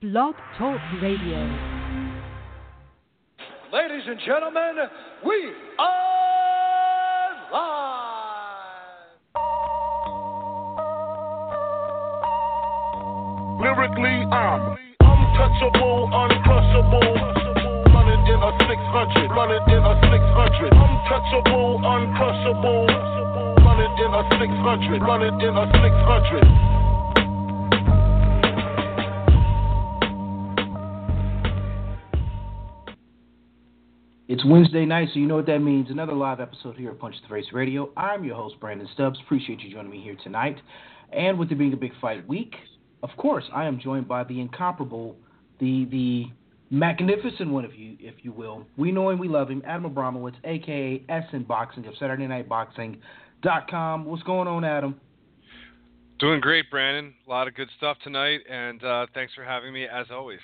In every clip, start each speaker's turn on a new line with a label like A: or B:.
A: Blog Talk Radio.
B: Ladies and gentlemen, we are live.
C: Lyrically, I'm untouchable, uncrushable. Running in a 600, running in a 600. Untouchable, uncrushable. Running in a 600, running in a 600.
D: It's Wednesday night, so you know what that means. Another live episode here at Punch the Face Radio. I'm your host, Brandon Stubbs. Appreciate you joining me here tonight. And with it being a big fight week, of course, I am joined by the incomparable, the the magnificent one, if you if you will. We know him, we love him, Adam Abramowitz, aka SN Boxing of Saturday Night Boxing. Dot com. What's going on, Adam?
E: Doing great, Brandon. A lot of good stuff tonight, and uh, thanks for having me as always.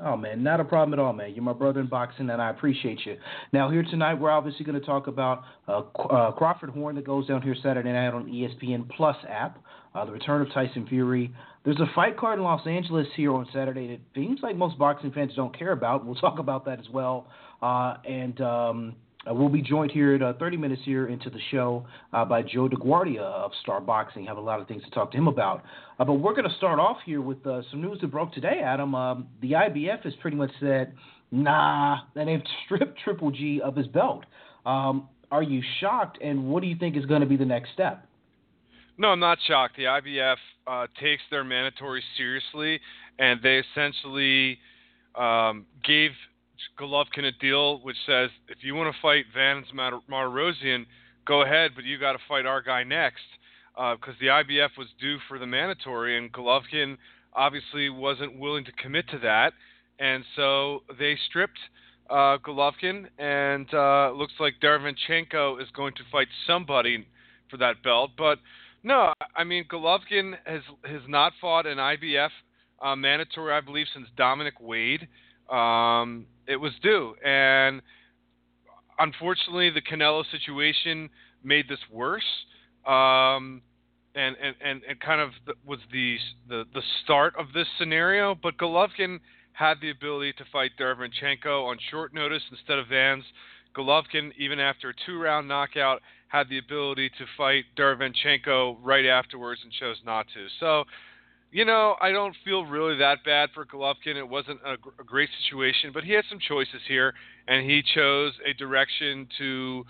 D: Oh man, not a problem at all, man. You're my brother in boxing, and I appreciate you. Now here tonight, we're obviously going to talk about uh, uh, Crawford Horn that goes down here Saturday night on ESPN Plus app, uh, the return of Tyson Fury. There's a fight card in Los Angeles here on Saturday that seems like most boxing fans don't care about. We'll talk about that as well, uh, and um, uh, we'll be joined here at uh, 30 minutes here into the show uh, by Joe DeGuardia of Star Boxing. Have a lot of things to talk to him about. Uh, but we're going to start off here with uh, some news that broke today, Adam. Um, the IBF has pretty much said, nah, and they've stripped Triple G of his belt. Um, are you shocked, and what do you think is going to be the next step?
E: No, I'm not shocked. The IBF uh, takes their mandatory seriously, and they essentially um, gave – Golovkin a deal which says if you want to fight Vanes Martirosyan, go ahead, but you got to fight our guy next because uh, the IBF was due for the mandatory, and Golovkin obviously wasn't willing to commit to that, and so they stripped uh, Golovkin, and uh, looks like Derevyanchenko is going to fight somebody for that belt. But no, I mean Golovkin has has not fought an IBF uh, mandatory, I believe, since Dominic Wade. Um, it was due, and unfortunately, the Canelo situation made this worse. Um, and, and, and, and kind of was the, the the start of this scenario. But Golovkin had the ability to fight Derevyanchenko on short notice instead of Vanes. Golovkin, even after a two-round knockout, had the ability to fight Derevyanchenko right afterwards and chose not to. So you know, I don't feel really that bad for Golovkin. It wasn't a, a, great situation, but he had some choices here, and he chose a direction to,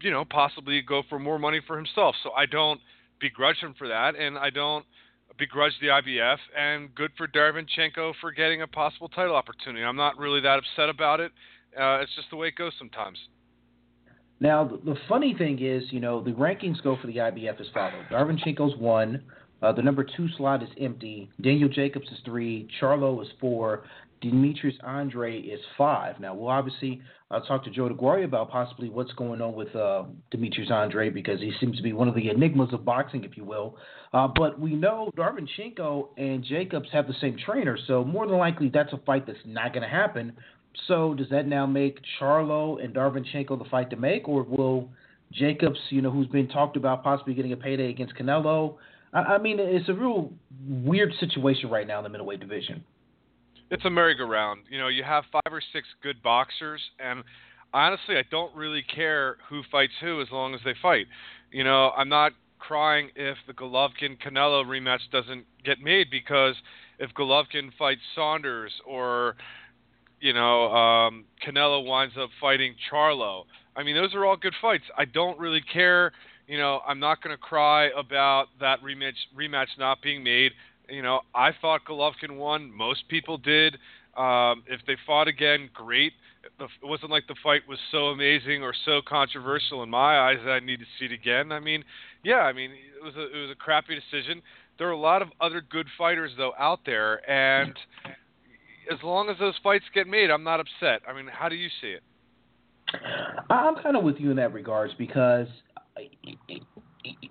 E: you know, possibly go for more money for himself. So I don't begrudge him for that, and I don't begrudge the IBF. And good for Derevyanchenko for getting a possible title opportunity. I'm not really that upset about it. Uh, it's just the way it goes sometimes.
D: Now, the, funny thing is, you know, the rankings go for the IBF as follows: Derevyanchenko's one. Uh, the number two slot is empty. Daniel Jacobs is three. Charlo is four. Demetrius Andrade is five. Now, we'll obviously uh, talk to Joe DeGuardia about possibly what's going on with uh, Demetrius Andrade because he seems to be one of the enigmas of boxing, if you will. Uh, but we know Derevyanchenko and Jacobs have the same trainer, so more than likely that's a fight that's not going to happen. So does that now make Charlo and Derevyanchenko the fight to make, or will Jacobs, you know, who's been talked about possibly getting a payday against Canelo, I, mean, it's a real weird situation right now in the middleweight division.
E: It's a merry-go-round. You know, you have five or six good boxers, and honestly, I don't really care who fights who as long as they fight. You know, I'm not crying if the Golovkin Canelo rematch doesn't get made because if Golovkin fights Saunders or you know um, Canelo winds up fighting Charlo, I mean those are all good fights. I don't really care you know, I'm not going to cry about that rematch rematch not being made. You know, I thought Golovkin won. Most people did. Um, if they fought again, great. It wasn't like the fight was so amazing or so controversial in my eyes that I need to see it again. I mean, yeah, I mean, it was a, it was a crappy decision. There are a lot of other good fighters though out there, and as long as those fights get made, I'm not upset. I mean, how do you see it?
D: I'm kind of with you in that regards because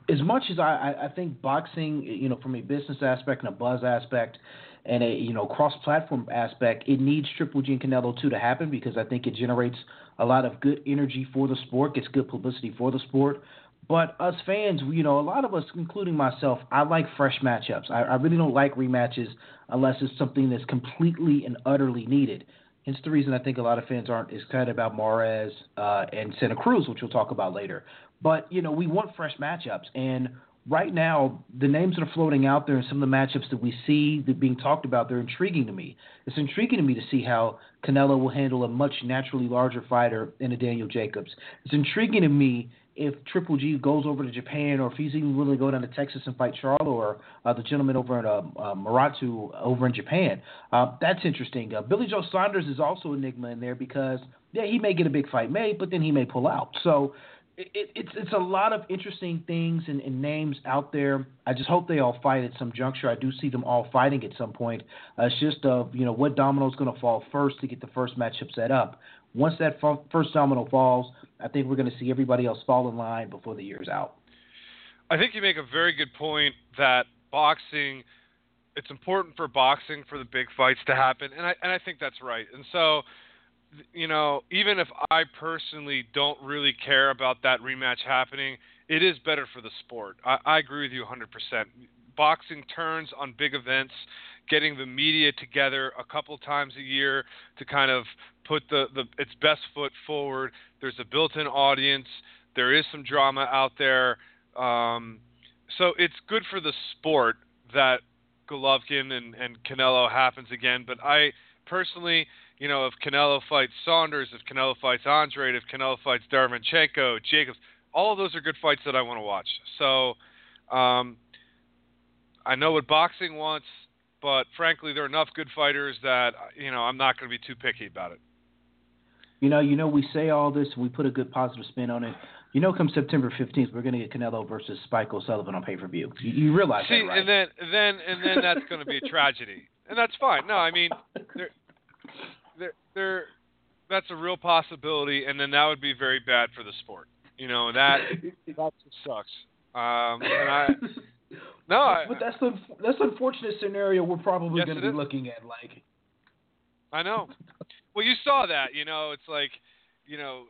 D: as much as I, I think boxing, you know, from a business aspect and a buzz aspect and a you know cross-platform aspect, it needs Triple G and Canelo two to happen because I think it generates a lot of good energy for the sport, gets good publicity for the sport. But us fans, you know, a lot of us, including myself, I like fresh matchups. I, I really don't like rematches unless it's something that's completely and utterly needed. Hence the reason I think a lot of fans aren't excited about Mares uh, and Santa Cruz, which we'll talk about later. But you know, we want fresh matchups, and right now the names that are floating out there and some of the matchups that we see that being talked about, they're intriguing to me. It's intriguing to me to see how Canelo will handle a much naturally larger fighter than a Daniel Jacobs. It's intriguing to me if Triple G goes over to Japan or if he's even willing to go down to Texas and fight Charlo or uh, the gentleman over in uh, uh, Murata over in Japan. Uh, that's interesting. Uh, Billy Joe Saunders is also enigma in there because yeah, he may get a big fight made, but then he may pull out. So it, it, it's it's a lot of interesting things and, and, names out there. I just hope they all fight at some juncture. I do see them all fighting at some point. Uh, it's just of you know what domino is going to fall first to get the first matchup set up. Once that f- first domino falls, I think we're going to see everybody else fall in line before the year's out.
E: I think you make a very good point that boxing it's important for boxing for the big fights to happen and I and I think that's right. And so you know, even if I personally don't really care about that rematch happening, it is better for the sport. I, I agree with you 100%. Boxing turns on big events, getting the media together a couple times a year to kind of put the, the its best foot forward. There's a built-in audience. There is some drama out there. Um, so it's good for the sport that Golovkin and, and Canelo happens again. But I personally, you know, if Canelo fights Saunders, if Canelo fights Andrade, if Canelo fights Derevyanchenko, Jacobs, all of those are good fights that I want to watch. So um, I know what boxing wants, but frankly, there are enough good fighters that you know I'm not going to be too picky about it.
D: You know, you know, we say all this, and we put a good positive spin on it. You know, come September 15th, we're going to get Canelo versus Spike O'Sullivan on pay per view. You, you, realize
E: See,
D: that, right?
E: and then, then, and then that's going to be a tragedy, and that's fine. No, I mean, there, there, there, that's a real possibility, and then that would be very bad for the sport. You know, that that sucks. Um, and I, no, I,
D: but that's the that's the unfortunate scenario we're probably
E: yes,
D: going to be looking at. Like,
E: I know. Well, you saw that. You know, it's like, you know,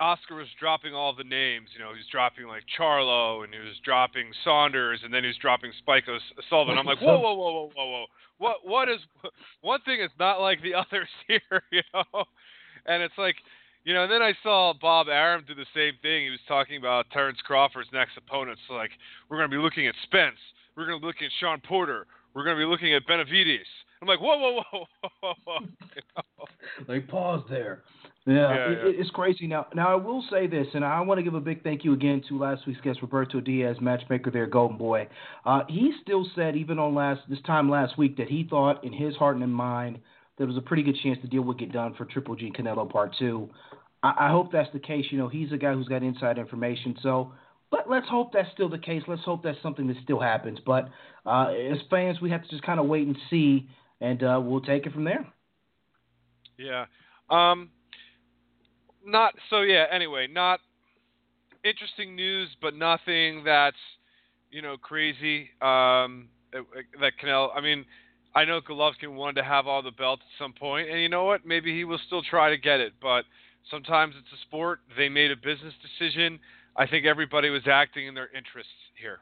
E: Oscar was dropping all the names. You know, he was dropping like Charlo, and he was dropping Saunders, and then he was dropping Spike O'Sullivan. I'm like, whoa, whoa, whoa, whoa, whoa, whoa. What, what is one thing is not like the others here, you know? And it's like, you know, and then I saw Bob Arum do the same thing. He was talking about Terence Crawford's next opponents. So like, we're going to be looking at Spence. We're going to be looking at Shawn Porter. We're going to be looking at Benavidez. I'm like, whoa, whoa, whoa, whoa, whoa, whoa. You know?
D: like, pause there. Yeah,
E: Yeah,
D: it,
E: yeah.
D: it's crazy. Now, now I will say this, and I want to give a big thank you again to last week's guest, Roberto Diaz, matchmaker there, Golden Boy. Uh, he still said, even on last this time last week, that he thought in his heart and in mind there was a pretty good chance the deal would get done for Triple G Canelo Part Two. I, I hope that's the case. You know, he's a guy who's got inside information, so. Let, let's hope that's still the case. Let's hope that's something that still happens. But uh, as fans, we have to just kind of wait and see, and uh, we'll take it from there.
E: Yeah. Um, not so. Yeah. Anyway, not interesting news, but nothing that's you know crazy. Um, that Canelo. I mean, I know Golovkin wanted to have all the belts at some point, and you know what? Maybe he will still try to get it. But sometimes it's a sport. They made a business decision. I think everybody was acting in their interests here.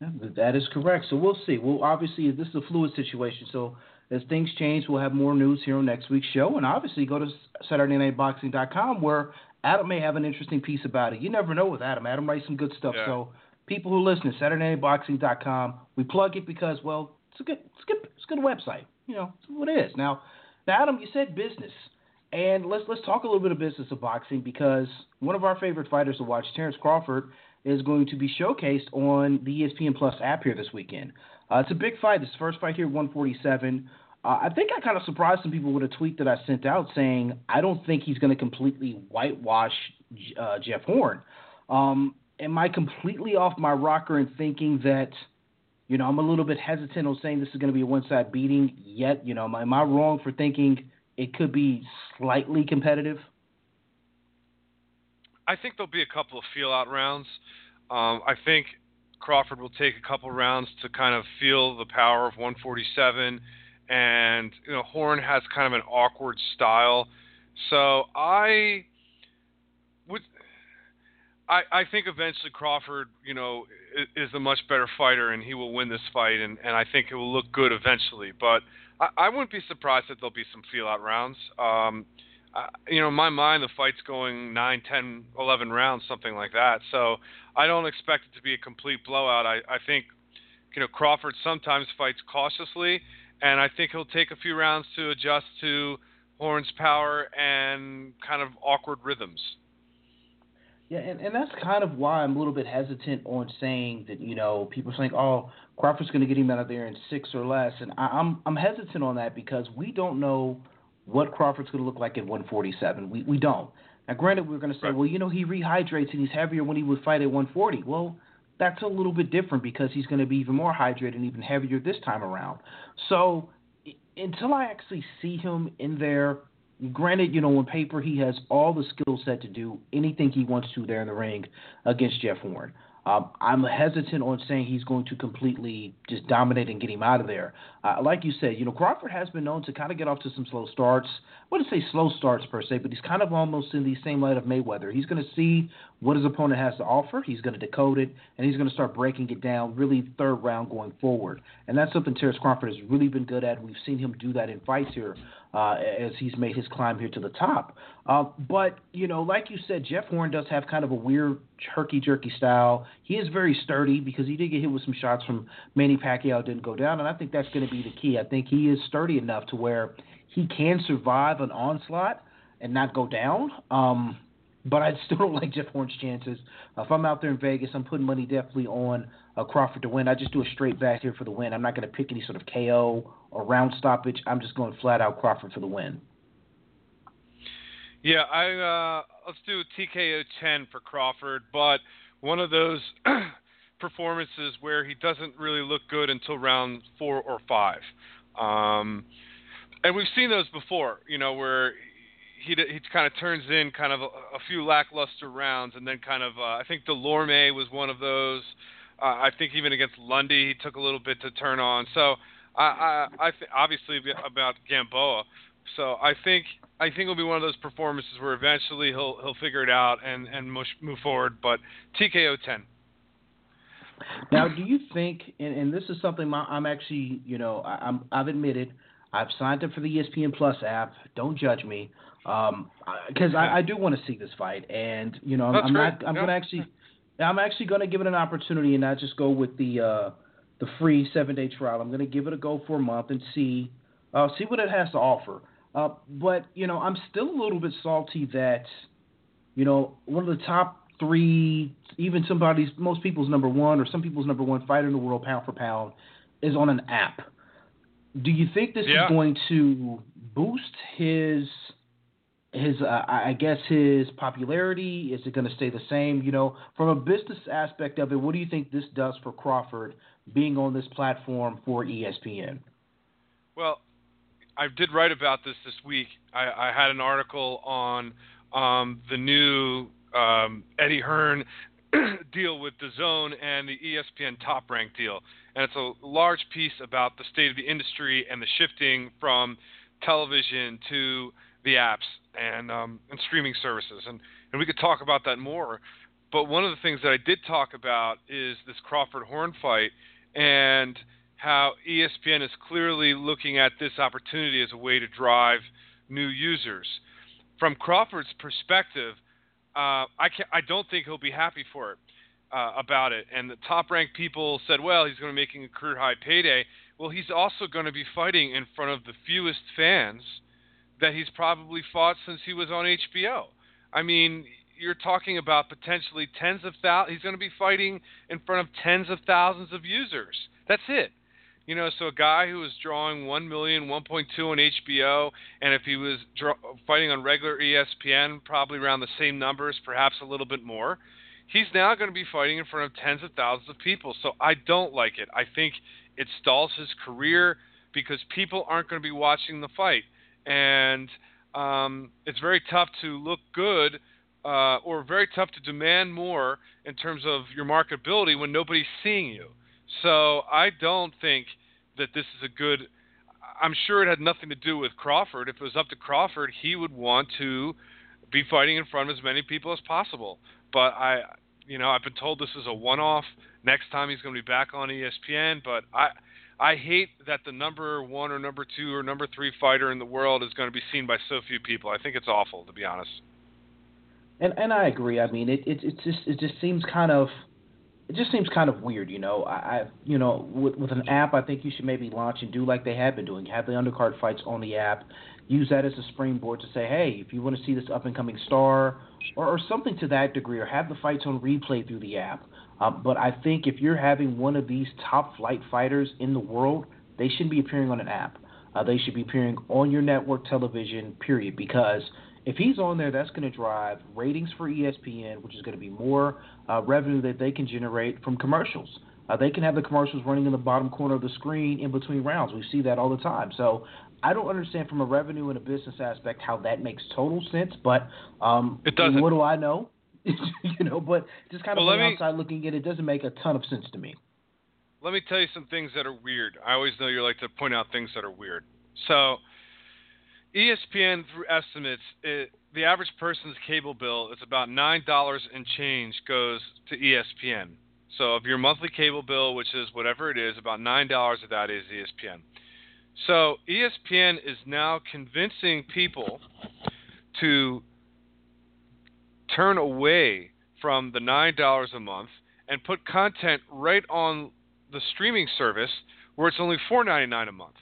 D: That is correct. So we'll see. Well, obviously, this is a fluid situation. So as things change, we'll have more news here on next week's show. And obviously, go to SaturdayNightBoxing.com where Adam may have an interesting piece about it. You never know with Adam. Adam writes some good stuff.
E: Yeah.
D: So people who listen, to SaturdayNightBoxing.com, we plug it because, well, it's a good, it's a good, it's a good website. You know, it's what it is. Now, now, Adam, you said business. And let's let's talk a little bit of business of boxing because one of our favorite fighters to watch, Terence Crawford, is going to be showcased on the ESPN Plus app here this weekend. Uh, it's a big fight. This first fight here, 147. Uh, I think I kind of surprised some people with a tweet that I sent out saying I don't think he's going to completely whitewash uh, Jeff Horn. Um, am I completely off my rocker in thinking that, you know, I'm a little bit hesitant on saying this is going to be a one side beating yet? You know, am I, am I wrong for thinking it could be slightly competitive?
E: I think there'll be a couple of feel out rounds. Um, I think Crawford will take a couple rounds to kind of feel the power of 147, and you know Horn has kind of an awkward style, so I would. I, I think eventually Crawford, you know, is, a much better fighter, and he will win this fight, and, and I think it will look good eventually. But I, I wouldn't be surprised if there'll be some feel out rounds. Um, uh, you know, in my mind, the fight's going 9, 10, 11 rounds, something like that. So I don't expect it to be a complete blowout. I, I think, you know, Crawford sometimes fights cautiously, and I think he'll take a few rounds to adjust to Horn's power and kind of awkward rhythms.
D: Yeah, and, and that's kind of why I'm a little bit hesitant on saying that, you know, people saying, oh, Crawford's going to get him out of there in six or less. And I, I'm, I'm hesitant on that because we don't know – what Crawford's going to look like at 147. We we don't. Now, granted, we're going to say, well, you know, he rehydrates and he's heavier when he would fight at 140. Well, that's a little bit different because he's going to be even more hydrated and even heavier this time around. So until I actually see him in there, granted, you know, on paper he has all the skill set to do anything he wants to there in the ring against Jeff Horn. Um, I'm hesitant on saying he's going to completely just dominate and get him out of there. Uh, like you said, you know, Crawford has been known to kind of get off to some slow starts. Wouldn't say slow starts per se, but he's kind of almost in the same light of Mayweather. He's going to see what his opponent has to offer. He's going to decode it, and he's going to start breaking it down really third round going forward. And that's something Terence Crawford has really been good at. We've seen him do that in fights here uh, as he's made his climb here to the top. Uh, but, you know, like you said, Jeff Horn does have kind of a weird herky jerky style. He is very sturdy because he did get hit with some shots from Manny Pacquiao, didn't go down. And I think that's going to be the key. I think he is sturdy enough to where he can survive an onslaught and not go down. Um, but I still don't like Jeff Horn's chances. Uh, if I'm out there in Vegas, I'm putting money definitely on uh, Crawford to win. I just do a straight back here for the win. I'm not going to pick any sort of KO or round stoppage. I'm just going flat out Crawford for the win.
E: Yeah, I uh, let's do TKO 10 for Crawford, but one of those performances where he doesn't really look good until round four or five. Um, and we've seen those before, you know, where he he kind of turns in kind of a, a few lackluster rounds, and then kind of uh, I think Dulorme was one of those. Uh, I think even against Lundy, he took a little bit to turn on. So I I, I th- obviously about Gamboa. So I think I think it'll be one of those performances where eventually he'll he'll figure it out and and move forward. But TKO ten.
D: Now, do you think, and, and this is something I'm actually, you know, I, I'm, I've admitted, I've signed up for the ESPN Plus app. Don't judge me because um, I, I, do want to see this fight, and you know, I'm, I'm not. I'm yeah. to actually, I'm actually going to give it an opportunity and not just go with the uh, the free seven day trial. I'm going to give it a go for a month and see uh, see what it has to offer. Uh, but you know, I'm still a little bit salty that you know one of the top three, even somebody's most people's number one or some people's number one fighter in the world, pound for pound, is on an app. Do you think this yeah. is going to boost his his uh, I guess his popularity is it going to stay the same? You know, from a business aspect of it, what do you think this does for Crawford being on this platform for ESPN?
E: Well, I did write about this this week. I, I had an article on um, the new um, Eddie Hearn deal with DAZN and the ESPN Top Rank deal, and it's a large piece about the state of the industry and the shifting from television to the apps and um, and streaming services, and and we could talk about that more. But one of the things that I did talk about is this Crawford Horn fight and how ESPN is clearly looking at this opportunity as a way to drive new users. From Crawford's perspective, uh, I can I don't think he'll be happy for it uh, about it. And the top ranked people said, well, he's going to be making a career high payday. Well, he's also going to be fighting in front of the fewest fans that he's probably fought since he was on HBO. I mean, you're talking about potentially tens of thousands. He's going to be fighting in front of tens of thousands of users. That's it. You know, so a guy who was drawing 1 million, 1.2 on HBO, and if he was draw- fighting on regular ESPN, probably around the same numbers, perhaps a little bit more. he's now going to be fighting in front of tens of thousands of people. So I don't like it. I think it stalls his career because people aren't going to be watching the fight, and um, it's very tough to look good. Uh, or very tough to demand more in terms of your marketability when nobody's seeing you. So I don't think that this is a good. I'm sure it had nothing to do with Crawford. If it was up to Crawford, he would want to be fighting in front of as many people as possible. But I, you know, I've been told this is a one-off. Next time he's going to be back on ESPN. But I, I hate that the number one or number two or number three fighter in the world is going to be seen by so few people. I think it's awful, to be honest.
D: And and I agree. I mean, it it it just it just seems kind of it just seems kind of weird, you know. I, I you know, with with an app, I think you should maybe launch and do like they have been doing. Have the undercard fights on the app. Use that as a springboard to say, hey, if you want to see this up and coming star, or, or something to that degree, or have the fights on replay through the app. Um, but I think if you're having one of these top flight fighters in the world, they shouldn't be appearing on an app. Uh, they should be appearing on your network television, period. Because if he's on there, that's going to drive ratings for ESPN, which is going to be more uh, revenue that they can generate from commercials. Uh, they can have the commercials running in the bottom corner of the screen in between rounds. We see that all the time. So I don't understand from a revenue and a business aspect how that makes total sense. But um,
E: it doesn't.
D: What do I know? you know, but just kind of
E: well,
D: from
E: me,
D: outside looking at it, doesn't make a ton of sense to me.
E: Let me tell you some things that are weird. I always know you like to point out things that are weird. So, ESPN through estimates, it, the average person's cable bill is about nine dollars and change goes to ESPN. So, of your monthly cable bill, which is whatever it is, about nine dollars of that is ESPN. So, ESPN is now convincing people to turn away from the $9 a month and put content right on the streaming service where it's only $4.99 a month.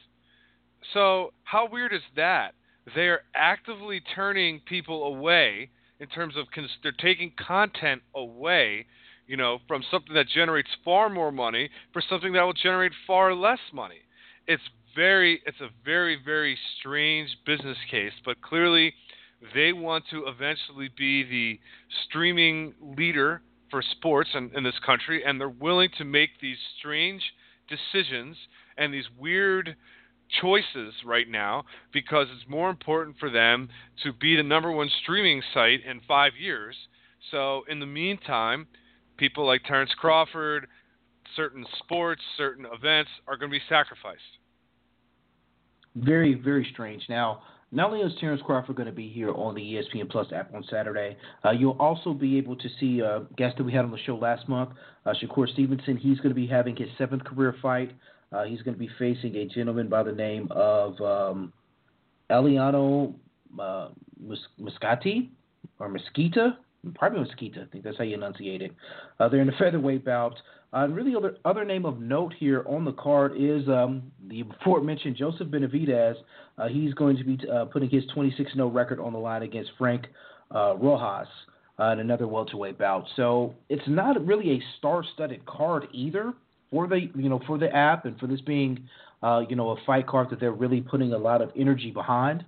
E: So, how weird is that? They're actively turning people away in terms of cons- they're taking content away, you know, from something that generates far more money for something that will generate far less money. It's very it's a very very strange business case, but clearly they want to eventually be the streaming leader for sports in, in this country, and they're willing to make these strange decisions and these weird choices right now because it's more important for them to be the number one streaming site in five years. So, in the meantime, people like Terence Crawford, certain sports, certain events are going to be sacrificed.
D: Very, very strange. Now, not only is Terence Crawford going to be here on the ESPN Plus app on Saturday, uh, you'll also be able to see a guest that we had on the show last month, uh, Shakur Stevenson. He's going to be having his seventh career fight. Uh, he's going to be facing a gentleman by the name of um, Eliano uh, Muscati or Mesquita. Probably Mesquita. I think that's how you enunciate it. Uh, they're in a featherweight bout. Uh, and really, other other name of note here on the card is um, the before mentioned Joseph Benavidez. Uh, he's going to be uh, putting his 26-0 record on the line against Frank uh, Rojas uh, in another welterweight bout. So it's not really a star-studded card either for the you know for the app and for this being uh, you know a fight card that they're really putting a lot of energy behind.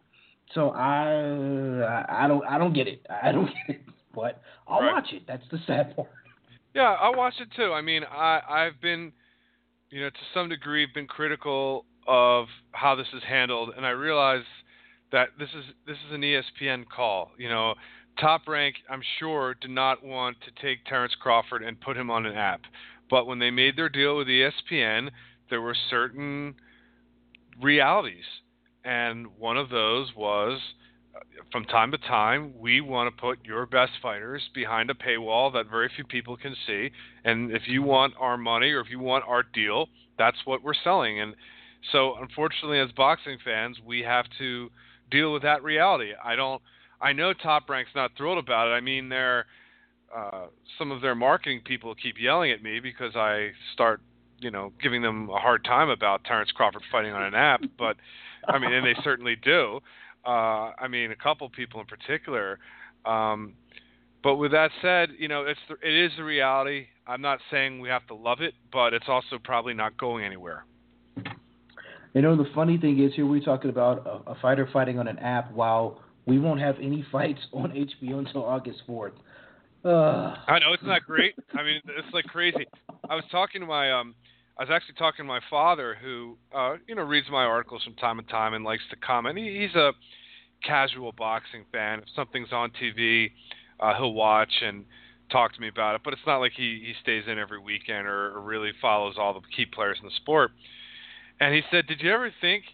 D: So I I don't I don't get it. I don't get it. But I'll
E: right.
D: watch it. That's the sad part.
E: Yeah, I watched it too. I mean, I I've been, you know, to some degree, been critical of how this is handled, and I realize that this is this is an ESPN call. You know, Top Rank, I'm sure, did not want to take Terence Crawford and put him on an app, but when they made their deal with ESPN, there were certain realities, and one of those was uh, from time to time, we want to put your best fighters behind a paywall that very few people can see. And if you want our money or if you want our deal, that's what we're selling. And so, unfortunately, as boxing fans, we have to deal with that reality. I don't. I know Top Rank's not thrilled about it. I mean, they're uh, some of their marketing people keep yelling at me because I start, you know, giving them a hard time about Terence Crawford fighting on an app. But I mean, and they certainly do. Uh, I mean, a couple people in particular. Um, but with that said, you know, it's the, it is the reality. I'm not saying we have to love it, but it's also probably not going anywhere.
D: You know, the funny thing is here we're talking about a, a fighter fighting on an app while we won't have any fights on HBO until August 4th. Uh,
E: I know it's not great. I mean, it's like crazy. I was talking to my um, I was actually talking to my father, who uh, you know reads my articles from time to time and likes to comment. He, he's a casual boxing fan. If something's on TV, uh, he'll watch and talk to me about it. But it's not like he he stays in every weekend or, or really follows all the key players in the sport. And he said, "Did you ever think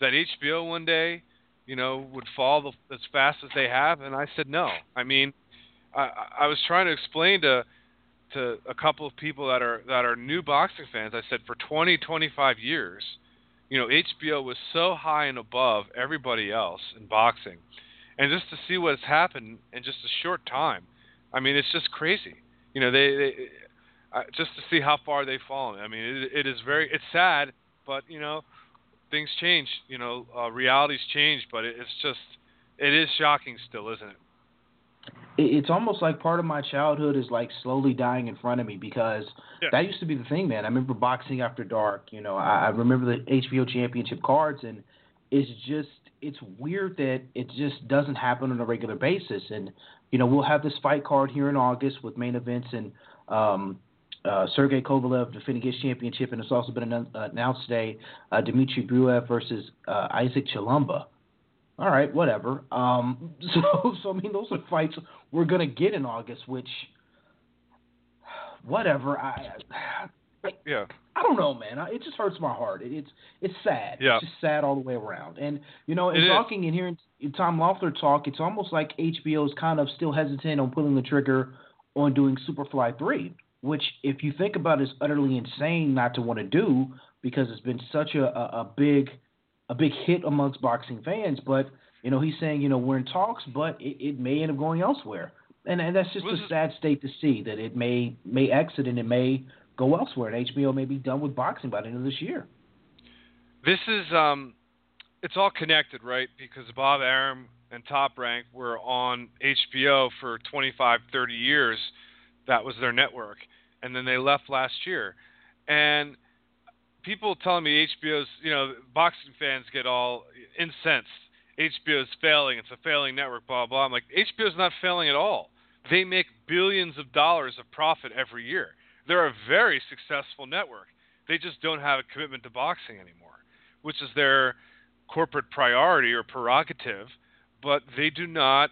E: that HBO one day, you know, would fall the, as fast as they have?" And I said, "No. I mean, I, I was trying to explain to." to a couple of people that are that are new boxing fans, I said for 20, 25 years, you know, HBO was so high and above everybody else in boxing, and just to see what's happened in just a short time, I mean, it's just crazy. You know, they, they just to see how far they've fallen. I mean, it, it is very it's sad, but you know, things change. You know, uh, realities change, but it, it's just it is shocking still, isn't it?
D: It's almost like part of my childhood is like slowly dying in front of me because
E: Yeah.
D: that used to be the thing, man. I remember boxing after dark. You know, I, I remember the HBO championship cards, and it's just it's weird that it just doesn't happen on a regular basis. And you know, we'll have this fight card here in August with main events and um, uh, Sergey Kovalev defending his championship, and it's also been uh, announced today uh, Dmitry Bruev versus uh, Isaac Chilemba. All right, whatever. Um, so, so I mean, those are fights we're gonna get in August, which, whatever. I,
E: Yeah.
D: I don't know, man. It just hurts my heart. It, it's it's sad.
E: Yeah.
D: It's just sad all the way around. And you know, in talking and hearing Tom Loeffler talk, it's almost like HBO is kind of still hesitant on pulling the trigger on doing Superfly three, which, if you think about, it, is utterly insane not to want to do because it's been such a, a, a big a big hit amongst boxing fans. But you know, he's saying you know we're in talks, but it, it may end up going elsewhere. And, and that's just
E: Was
D: a sad state to see that it may may exit and it may go elsewhere. And HBO may be done with boxing by the end of this year.
E: This is um, it's all connected, right? Because Bob Arum and Top Rank were on HBO for 25, 30 years. That was their network, and then they left last year. And people telling me HBO's, you know, boxing fans get all incensed. HBO's failing. It's a failing network. Blah blah. I'm like, HBO's not failing at all. They make billions of dollars of profit every year. They're a very successful network. They just don't have a commitment to boxing anymore, which is their corporate priority or prerogative. But they do not.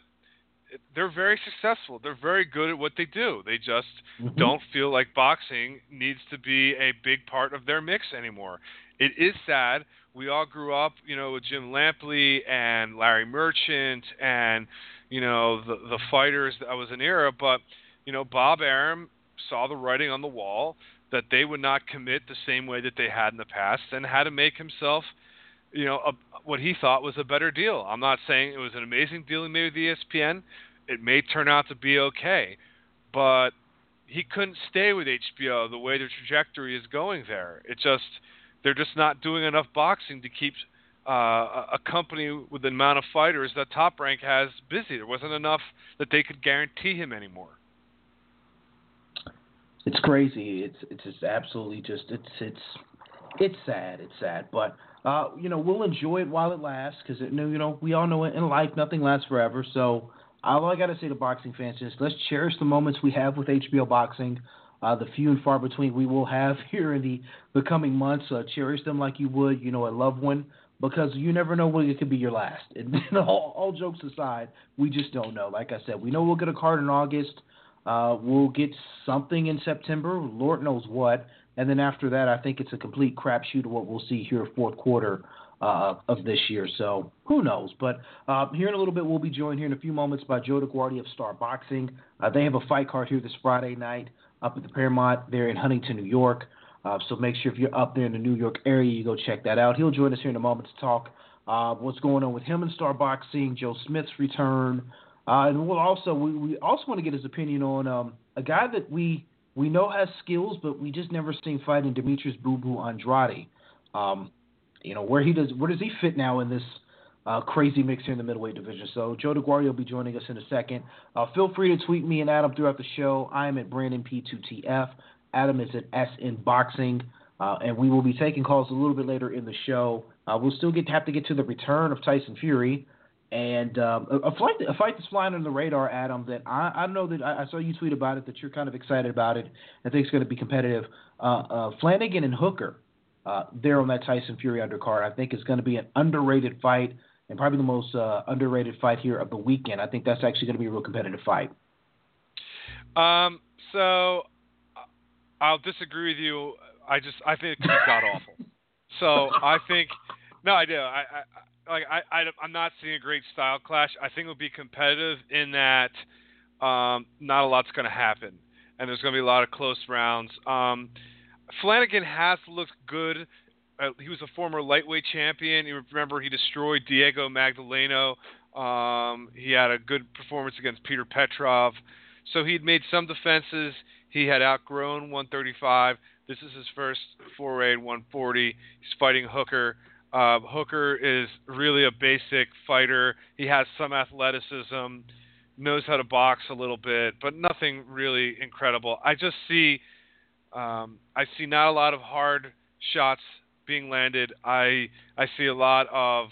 E: They're very successful. They're very good at what they do. They just mm-hmm. don't feel like boxing needs to be a big part of their mix anymore. It is sad. We all grew up, you know, with Jim Lampley and Larry Merchant and, you know, the the fighters. That was an era, but you know, Bob Arum saw the writing on the wall that they would not commit the same way that they had in the past, and had to make himself, you know, a, what he thought was a better deal. I'm not saying it was an amazing deal he made with ESPN. It may turn out to be okay, but he couldn't stay with HBO the way the trajectory is going there. It just they're just not doing enough boxing to keep uh, a a company with the amount of fighters that Top Rank has busy. There wasn't enough that they could guarantee him anymore.
D: It's crazy. It's it's just absolutely just it's it's it's sad. It's sad, but uh, you know we'll enjoy it while it lasts because you know we all know it in life nothing lasts forever. So all I gotta say to boxing fans is let's cherish the moments we have with HBO boxing. Uh, the few and far between we will have here in the, the coming months, uh, cherish them like you would, you know, a loved one, because you never know when it could be your last. And all, all jokes aside, we just don't know. Like I said, we know we'll get a card in August. Uh, we'll get something in September, Lord knows what. And then after that, I think it's a complete crapshoot of what we'll see here fourth quarter uh, of this year. So who knows? But uh, here in a little bit, we'll be joined here in a few moments by Joe DeGuardia of Star Boxing. Uh, they have a fight card here this Friday night up at the Paramount there in Huntington, New York. Uh, so make sure if you're up there in the New York area, you go check that out. He'll join us here in a moment to talk uh, what's going on with him and Star Boxing, Joe Smith's return, uh, and we'll also we, we also want to get his opinion on um, a guy that we we know has skills, but we just never seen fighting Demetrius Boo Boo Andrade. Um, you know where he does where does he fit now in this uh, crazy mix here in the middleweight division? So Joe DeGuardia will be joining us in a second. Uh, feel free to tweet me and Adam throughout the show. I am at Brandon P2TF. Adam is at SN Boxing. Uh, and we will be taking calls a little bit later in the show. Uh, we'll still get have to get to the return of Tyson Fury And um, a, fight, a fight that's flying under the radar, Adam. That I, I know that I, I saw you tweet about it. That you're kind of excited about it. I think it's going to be competitive. Uh, uh, Flanagan and Hooker, uh, there on that Tyson Fury undercard. I think it's going to be an underrated fight and probably the most uh, underrated fight here of the weekend. I think that's actually going to be a real competitive fight.
E: Um. So I'll disagree with you. I just I think it could be god awful. So I think no, I do. I, I like I, I I'm not seeing a great style clash. I think it'll be competitive in that um, not a lot's going to happen, and there's going to be a lot of close rounds. Um, Flanagan has looked good. Uh, he was a former lightweight champion. You remember he destroyed Diego Magdaleno. Um, he had a good performance against Peter Petrov. So he'd made some defenses. He had outgrown 135. This is his first foray at 140. He's fighting Hooker. Uh, Hooker is really a basic fighter. He has some athleticism, knows how to box a little bit, but nothing really incredible. I just see, um, I see not a lot of hard shots being landed. I I see a lot of,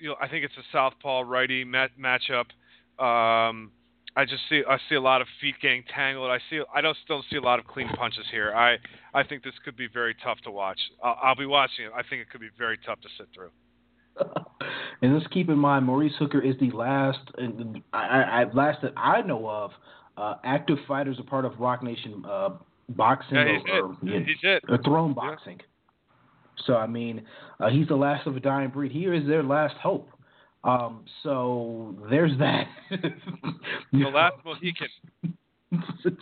E: you know, I think it's a southpaw righty mat- matchup. Um, I just see I see a lot of feet getting tangled. I see I don't still see a lot of clean punches here. I I think this could be very tough to watch. I'll, I'll be watching it. I think it could be very tough to sit through.
D: and let's keep in mind, Maurice Hooker is the last, and I, I last that I know of, uh, active fighters a part of Roc Nation uh, boxing
E: Yeah,
D: or,
E: it.
D: or, yeah,
E: He's it.
D: or throne boxing. So I mean, uh, he's the last of a dying breed. He is their last hope. Um, so there's that.
E: The last Mohican.
D: it's,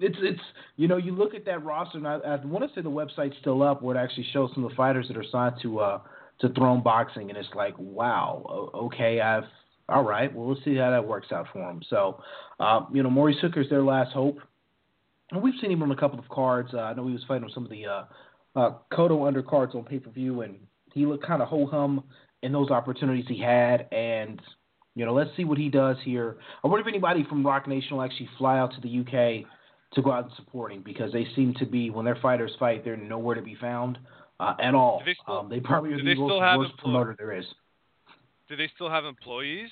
D: it's it's you know you look at that roster and I, I want to say the website's still up where it actually shows some of the fighters that are signed to uh to Throne Boxing and it's like wow okay I've all right well let's see how that works out for him so uh, you know Maurice Hooker's their last hope and we've seen him on a couple of cards uh, I know he was fighting on some of the uh, uh, Cotto undercards on pay per view and he looked kind of ho hum in those opportunities he had and you know, let's see what he does here. I wonder if anybody from Roc Nation will actually fly out to the UK to go out and support him because they seem to be when their fighters fight, they're nowhere to be found uh, at all.
E: Do they still-
D: um, they probably are the most
E: still have
D: worst
E: employ-
D: promoter there is.
E: Do they still have employees?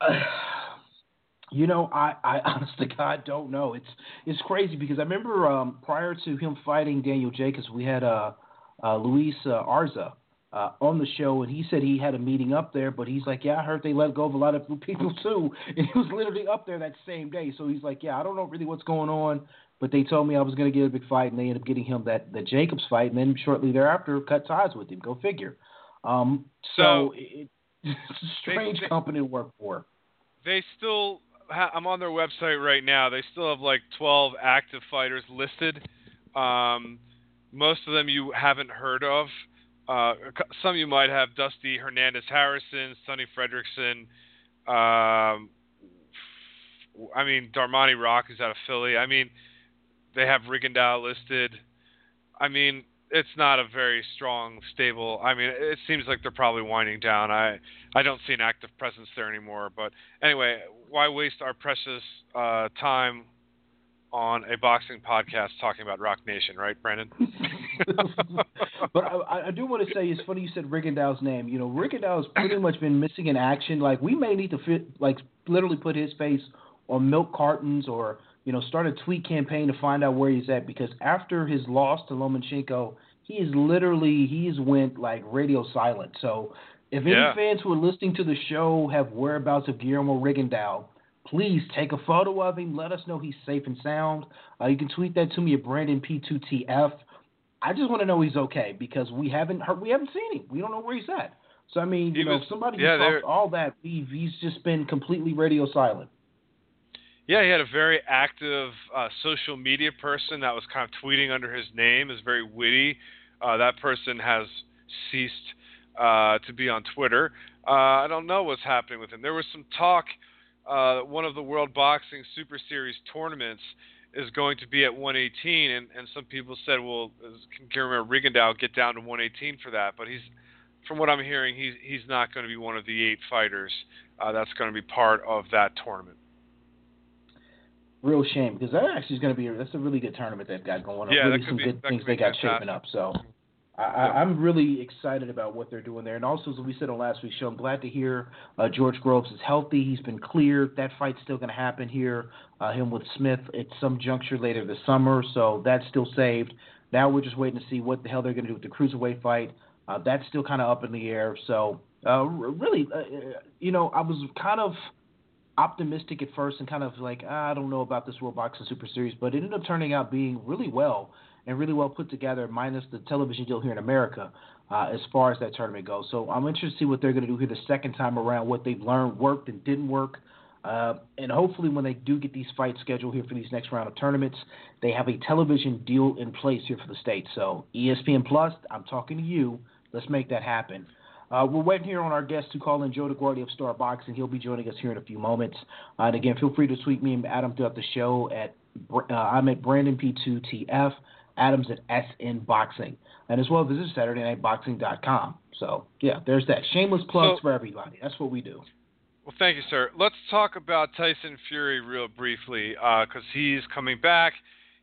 D: you know, I, I honest to God don't know. It's it's crazy because I remember um, prior to him fighting Daniel Jacobs, we had uh, uh, Luis uh, Arias uh, on the show, and he said he had a meeting up there, but he's like, yeah, I heard they let go of a lot of people too, and he was literally up there that same day. So he's like, yeah, I don't know really what's going on, but they told me I was going to get a big fight, and they ended up getting him that the Jacobs fight, and then shortly thereafter cut ties with him. Go figure. Um, so
E: So-
D: it, it's a strange
E: they-
D: company to work for.
E: They still. Ha- I'm on their website right now. They still have like 12 active fighters listed. Um, most of them you haven't heard of. Uh, some you might have: Dusty Hernandez Harrison, Sonny Fredrickson. Um, I mean, Darmani Rock is out of Philly. I mean, they have Rigondeaux listed. I mean, it's not a very strong, stable. I mean, it seems like they're probably winding down. I I don't see an active presence there anymore. But anyway, why waste our precious uh, time on a boxing podcast talking about Roc Nation, right, Brandon?
D: but I, I do want to say it's funny you said Rigondeaux's name. You know, Rigondeaux has pretty much been missing in action. Like we may need to fit, like literally put his face on milk cartons or you know start a tweet campaign to find out where he's at because after his loss to Lomachenko, he is literally he's went like radio silent. So if
E: Yeah.
D: any fans who are listening to the show have whereabouts of Guillermo Rigondeaux, please take a photo of him. Let us know he's safe and sound. Uh, you can tweet that to me at Brandon P2TF. I just want to know he's okay because we haven't heard, we haven't seen him. We don't know where he's at. So I mean,
E: He
D: you know,
E: was-
D: somebody
E: yeah,
D: all that, he's just been completely radio silent.
E: Yeah, he had a very active uh, social media person that was kind of tweeting under his name, is very witty. Uh, that person has ceased uh, to be on Twitter. Uh, I don't know what's happening with him. There was some talk. Uh, one of the World Boxing Super Series tournaments is going to be at 118, and, and some people said, "Well, can Guillermo Rigondeaux get down to 118 for that?" But he's, from what I'm hearing, he's he's not going to be one of the eight fighters uh, that's going to be part of that tournament.
D: Real shame because that actually is going to be that's a really good tournament they've got going on.
E: Yeah,
D: really some
E: be-
D: good things they got
E: fantastic.
D: shaping up. So I, am really excited about what they're doing there. And also, as we said on last week's show, I'm glad to hear uh, George Groves is healthy. He's been cleared. That fight's still going to happen here, uh, him with Smith at some juncture later this summer. So that's still saved. Now we're just waiting to see what the hell they're going to do with the cruiserweight fight. Uh, that's still kind of up in the air. So uh, really, uh, you know, I was kind of optimistic at first and kind of like ah, I don't know about this World Boxing Super Series, but it ended up turning out being really well and really well put together, minus the television deal here in America, uh, as far as that tournament goes. So I'm interested to see what they're going to do here the second time around, what they've learned worked and didn't work. Uh, and hopefully, when they do get these fights scheduled here for these next round of tournaments, they have a television deal in place here for the state. So ESPN Plus, I'm talking to you. Let's make that happen. Uh, we're waiting here on our guest to call in Joe DeGuardia of Star Boxing. He'll be joining us here in a few moments. Uh, and again, feel free to tweet me and Adam throughout the show at uh, I'm at Brandon P2TF. Adams at SN Boxing. And as well, visit SaturdayNightBoxing.com. So, yeah, there's that. Shameless plugs so, for everybody. That's what we do.
E: Well, thank you, sir. Let's talk about Tyson Fury real briefly because uh, he's coming back.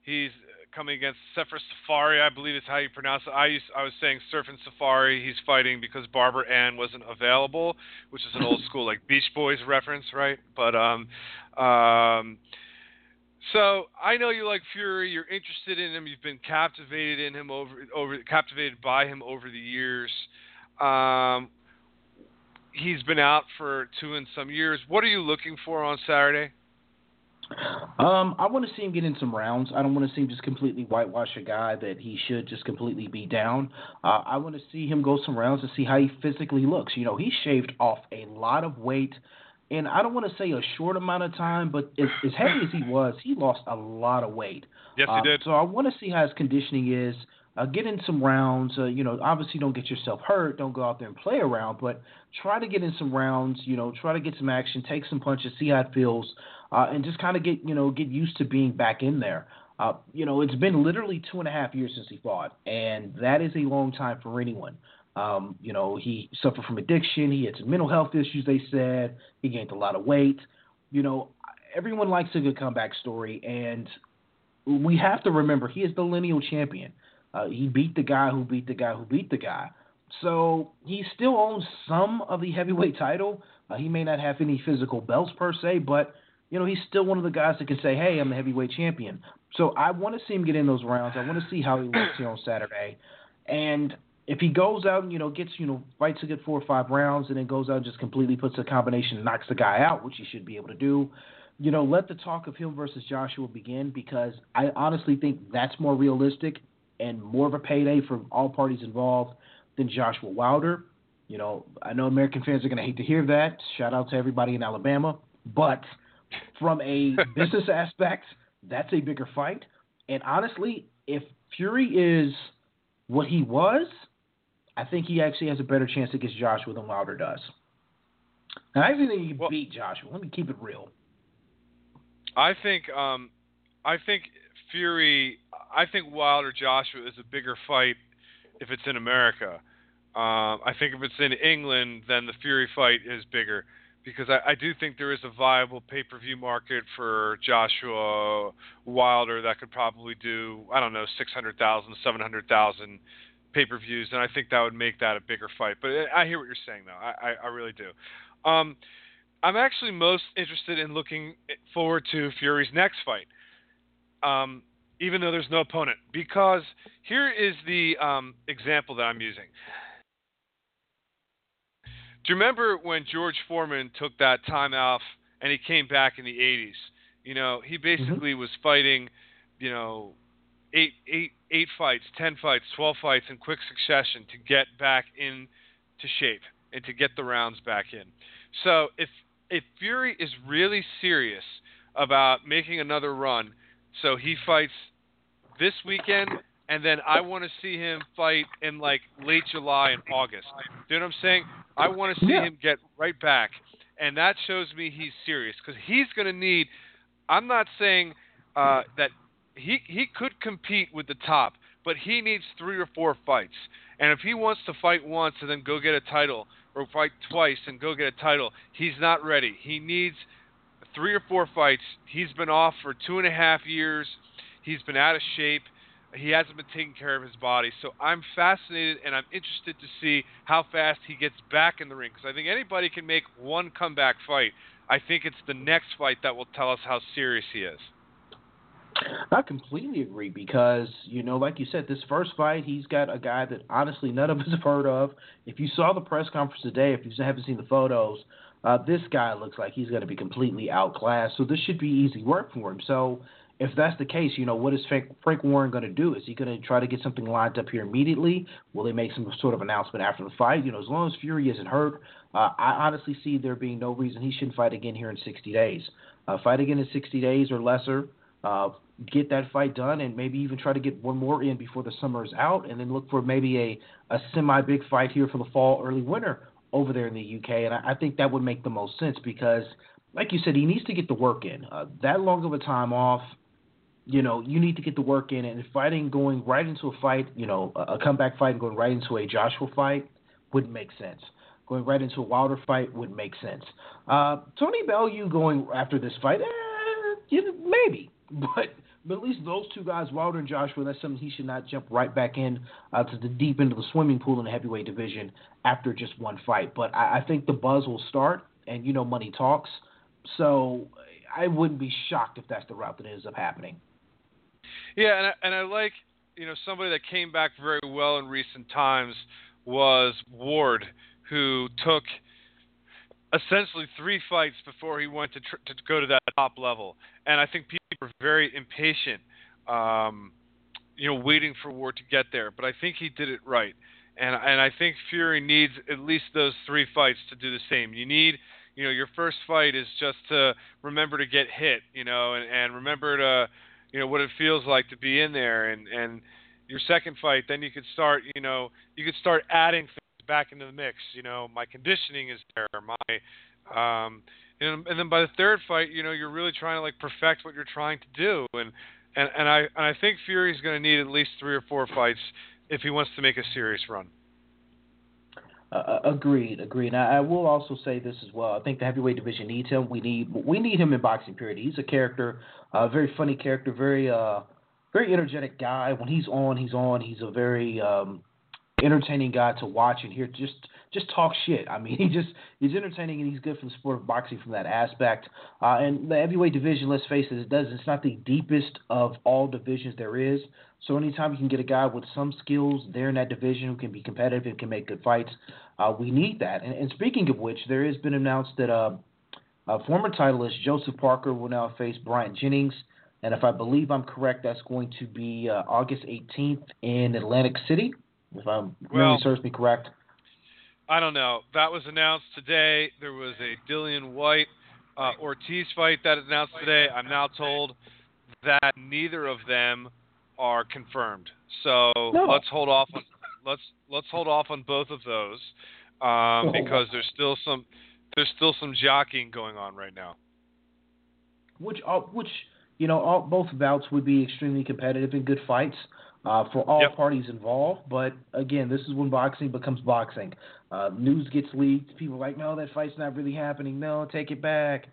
E: He's coming against Sefer Seferi, I believe is how you pronounce it. I used, I was saying Surfing Safari. He's fighting because Barbara Ann wasn't available, which is an old school like Beach Boys reference, right? But um, um, so I know you like Fury. You're interested in him. You've been captivated in him over over captivated by him over the years. Um, he's been out for two and some years. What are you looking for on Saturday?
D: Um, I want to see him get in some rounds. I don't want to see him just completely whitewash a guy that he should just completely be down. Uh, I want to see him go some rounds and see how he physically looks. You know, he shaved off a lot of weight and I don't want to say a short amount of time, but as, as heavy as he was, he lost a lot of weight.
E: Yes, he
D: uh,
E: did.
D: So I want to see how his conditioning is. Uh, get in some rounds. Uh, you know, obviously don't get yourself hurt. Don't go out there and play around, but try to get in some rounds. You know, try to get some action, take some punches, see how it feels, uh, and just kind of get you know get used to being back in there. Uh, you know, it's been literally two and a half years since he fought, and that is a long time for anyone. Um, you know, he suffered from addiction. He had some mental health issues. They said he gained a lot of weight. You know, everyone likes a good comeback story, and we have to remember he is the lineal champion. Uh, he beat the guy who beat the guy who beat the guy. So he still owns some of the heavyweight title. Uh, he may not have any physical belts per se, but you know he's still one of the guys that can say, "Hey, I'm the heavyweight champion." So I want to see him get in those rounds. I want to see how he looks here on Saturday. And if he goes out and you know gets you know fights a good four or five rounds and then goes out and just completely puts a combination and knocks the guy out, which he should be able to do, you know, let the talk of him versus Joshua begin because I honestly think that's more realistic and more of a payday for all parties involved than Joshua Wilder. You know, I know American fans are going to hate to hear that. Shout out to everybody in Alabama, but from a business aspect, that's a bigger fight. And honestly, if Fury is what he was, I think he actually has a better chance against Joshua than Wilder does. And I actually think he can well, beat Joshua. Let me keep it real.
E: I think um, I think Fury. I think Wilder Joshua is a bigger fight if it's in America. Um, I think if it's in England, then the Fury fight is bigger because I, I do think there is a viable pay-per-view market for Joshua Wilder that could probably do I don't know 600,000, 700,000 pay per views, and I think that would make that a bigger fight. But I hear what you're saying, though. I, I, I really do. Um, I'm actually most interested in looking forward to Fury's next fight, um, even though there's no opponent, because here is the um, example that I'm using. Do you remember when George Foreman took that time off and he came back in the 80s? You know, he basically mm-hmm. was fighting, you know, eight eight eight fights, ten fights, twelve fights in quick succession to get back into shape and to get the rounds back in. So if if Fury is really serious about making another run, so he fights this weekend and then I want to see him fight in like late July and August. Do you know what I'm saying? I want to see yeah. him get right back, and that shows me he's serious because he's going to need. I'm not saying uh, that he he could compete with the top, but he needs three or four fights. And if he wants to fight once and then go get a title, or fight twice and go get a title, he's not ready. He needs three or four fights. He's been off for two and a half years. He's been out of shape. he hasn't been taking care of his body. So I'm fascinated and I'm interested to see how fast he gets back in the ring because I think anybody can make one comeback fight. I think it's the next fight that will tell us how serious he is.
D: I completely agree because you know, like you said, this first fight, he's got a guy that honestly none of us have heard of. If you saw the press conference today, if you haven't seen the photos, uh, this guy looks like he's going to be completely outclassed. So this should be easy work for him. So if that's the case, you know, what is Frank, Warren going to do? Is he going to try to get something lined up here immediately? Will they make some sort of announcement after the fight? You know, as long as Fury isn't hurt, uh, I honestly see there being no reason he shouldn't fight again here in 60 days. Uh, fight again in 60 days or lesser. Uh, get that fight done and maybe even try to get one more in before the summer is out and then look for maybe a, a semi big fight here for the fall, early winter over there in the UK. And I, I think that would make the most sense because, like you said, he needs to get the work in. Uh, that long of a time off you know, you need to get the work in, and fighting going right into a fight, you know, a comeback fight and going right into a Joshua fight wouldn't make sense. Going right into a Wilder fight wouldn't make sense. Uh, Tony Bellew going after this fight, eh, maybe, but but at least those two guys, Wilder and Joshua, that's something he should not jump right back in uh, to the deep end of the swimming pool in the heavyweight division after just one fight. But I, I think the buzz will start, and you know, money talks. So I wouldn't be shocked if that's the route that ends up happening.
E: Yeah, and I, and I like you know somebody that came back very well in recent times was Ward, who took essentially three fights before he went to tr- to go to that top level, and I think people are very impatient, um, you know, waiting for Ward to get there. But I think he did it right, and and I think Fury needs at least those three fights to do the same. You need you know your first fight is just to remember to get hit, you know, and, and remember to you know what it feels like to be in there and and your second fight then you could start you know you could start adding back into the mix you know my conditioning is there my um and, and then by the third fight you know you're really trying to like perfect what you're trying to do and and and I and I think Fury's going to need at least 3 or 4 fights if he wants to make a serious run
D: uh, uh, agreed, agreed. I, I will also say this as well. I think the heavyweight division needs him. We need we need him in boxing. Period. He's a character, a uh, very funny character, very uh, very energetic guy. When he's on, he's on. He's a very um, entertaining guy to watch and hear. Just just talk shit. I mean, he just he's entertaining and he's good for the sport of boxing from that aspect. Uh, and the heavyweight division, let's face it, it does. It's not the deepest of all divisions there is. So anytime you can get a guy with some skills there in that division who can be competitive and can make good fights, uh, we need that. And, and, speaking of which, there has been announced that uh, a former titleist Joseph Parker will now face Bryant Jennings. And if I believe I'm correct, that's going to be uh, August 18th in Atlantic City. If I'm well, memory serves me correct.
E: I don't know. That was announced today. There was a Dillian Whyte uh, Ortiz fight that announced today. I'm now told that neither of them are confirmed. So no. let's hold off on let's let's hold off on both of those um, oh. because there's still some there's still some jockeying going on right now.
D: Which all, which you know all, both bouts would be extremely competitive and good fights uh, for all yep. parties involved. But again, this is when boxing becomes boxing. Uh, news gets leaked. People are like, no, that fight's not really happening. No, take it back.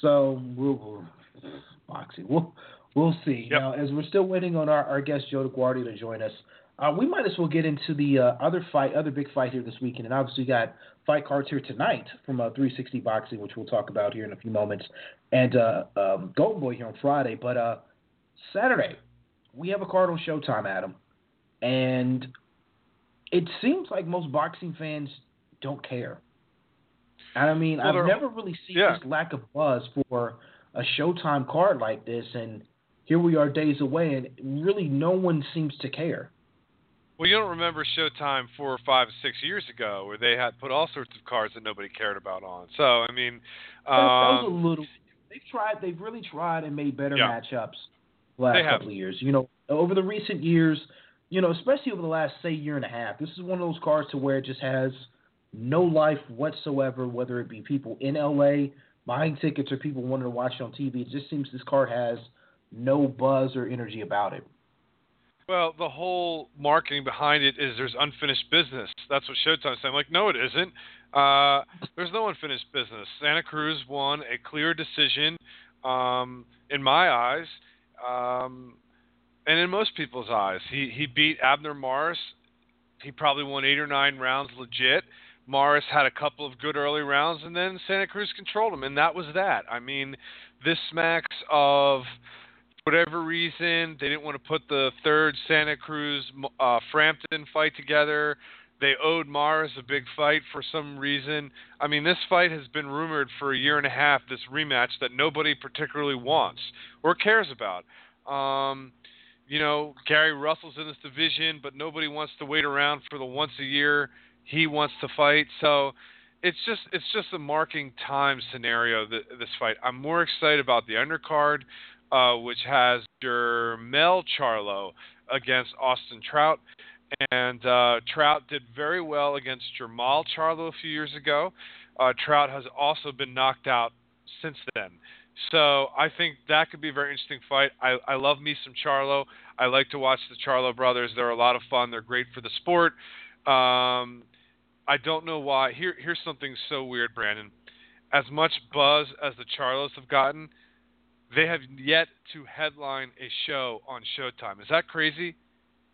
D: So we'll, we'll boxing. We'll We'll see. Yep. Now, as we're still waiting on our, our guest Joe DeGuardia to join us, uh, we might as well get into the uh, other fight, other big fight here this weekend. And obviously, got fight cards here tonight from uh, 360 Boxing, which we'll talk about here in a few moments, and uh, um, Golden Boy here on Friday. But uh, Saturday, we have a card on Showtime, Adam, and it seems like most boxing fans don't care. And I mean, well, I've never really seen yeah. this lack of buzz for a Showtime card like this, and here we are days away, and really no one seems to care.
E: Well, you don't remember Showtime four or five, six years ago, where they had put all sorts of cards that nobody cared about on. So, I mean, um, that,
D: was a um, little. They've tried. They've really tried and made better yeah. matchups last couple of years. You know, over the recent years, you know, especially over the last say year and a half, this is one of those cars to where it just has no life whatsoever. Whether it be people in LA buying tickets or people wanting to watch it on TV. It just seems this card has no buzz or energy about it.
E: Well, the whole marketing behind it is there's unfinished business. That's what Showtime's saying. I'm like, no, it isn't. Uh, there's no unfinished business. Santa Cruz won a clear decision, um, in my eyes. Um, and in most people's eyes, he he beat Abner Mares. He probably won eight or nine rounds legit. Mares had a couple of good early rounds, and then Santa Cruz controlled him, and that was that. I mean, this smacks of whatever reason they didn't want to put the third Santa Cruz uh, Frampton fight together. They owed Mares a big fight for some reason. I mean, this fight has been rumored for a year and a half. This rematch that nobody particularly wants or cares about. Um, you know, Gary Russell's in this division, but nobody wants to wait around for the once a year he wants to fight. So it's just it's just a marking time scenario this fight. I'm more excited about the undercard, uh, which has Jermell Charlo against Austin Trout, and uh, Trout did very well against Jermall Charlo a few years ago. Uh, Trout has also been knocked out since then. So I think that could be a very interesting fight. I, I love me some Charlo. I like to watch the Charlo brothers. They're a lot of fun. They're great for the sport. Um, I don't know why. Here, here's something so weird, Brandon. As much buzz as the Charlos have gotten, they have yet to headline a show on Showtime. Is that crazy?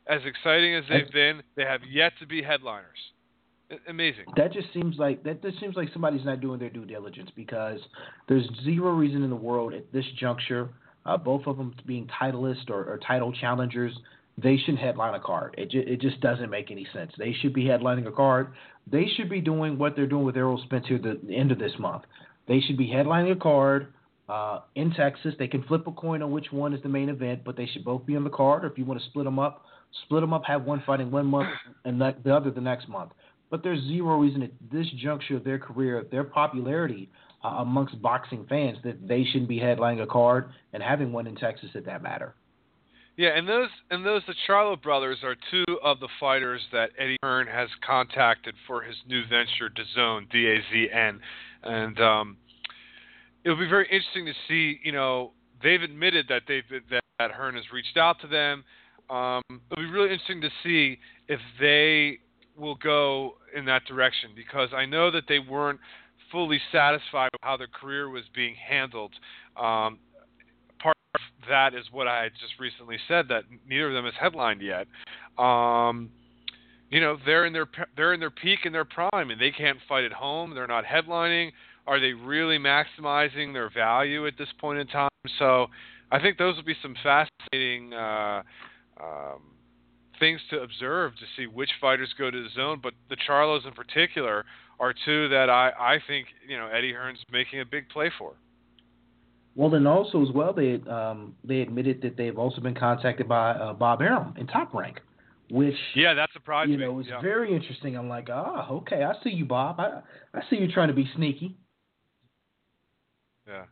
E: As exciting as they've been, they have yet to be headliners. Amazing.
D: That just seems like that just seems like somebody's not doing their due diligence because there's zero reason in the world at this juncture, uh, both of them being titleist or, or title challengers, they shouldn't headline a card. It, ju- it just doesn't make any sense. They should be headlining a card. They should be doing what they're doing with Errol Spence here the, the end of this month. They should be headlining a card uh, in Texas. They can flip a coin on which one is the main event, but they should both be on the card. Or if you want to split them up, split them up, have one fighting one month and the other the next month. But there's zero reason at this juncture of their career, their popularity uh, amongst boxing fans, that they shouldn't be headlining a card and having one in Texas at that matter.
E: Yeah, and those and those the Charlo brothers are two of the fighters that Eddie Hearn has contacted for his new venture, DAZN, D A Z N, and um, it'll be very interesting to see. You know, they've admitted that they've that, that Hearn has reached out to them. Um, it'll be really interesting to see if they will go in that direction because I know that they weren't fully satisfied with how their career was being handled. Um, part of that is what I just recently said that neither of them is headlined yet. Um, you know, they're in their they're in their peak and their prime, and they can't fight at home. They're not headlining. Are they really maximizing their value at this point in time? So, I think those will be some fascinating uh, um, things to observe to see which fighters go to DAZN. But the Charlos in particular are two that I I think you know Eddie Hearn's making a big play for.
D: Well, then also as well, they um, they admitted that they've also been contacted by uh, Bob Arum in Top Rank, which
E: yeah, that surprised
D: you
E: me.
D: know was
E: yeah.
D: very interesting. I'm like, ah, oh, okay, I see you, Bob. I I see you trying to be sneaky.
E: Yeah.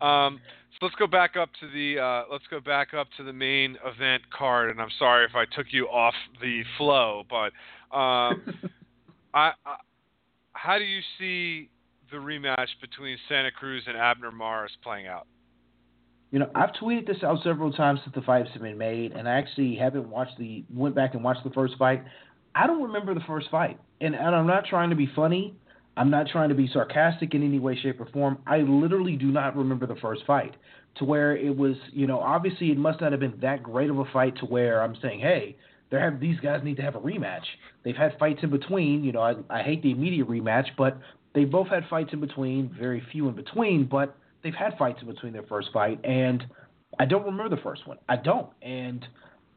E: Um, so let's go back up to the uh, let's go back up to the main event card, and I'm sorry if I took you off the flow, but um, I, I, how do you see the rematch between Santa Cruz and Abner Mares playing out?
D: You know, I've tweeted this out several times since the fights have been made, and I actually haven't watched the went back and watched the first fight. I don't remember the first fight, and, and I'm not trying to be funny. I'm not trying to be sarcastic in any way, shape, or form. I literally do not remember the first fight to where it was, you know, obviously it must not have been that great of a fight to where I'm saying, hey, have these guys need to have a rematch. They've had fights in between. You know, I, I hate the immediate rematch, but they both had fights in between, very few in between, but they've had fights in between their first fight, and I don't remember the first one. I don't, and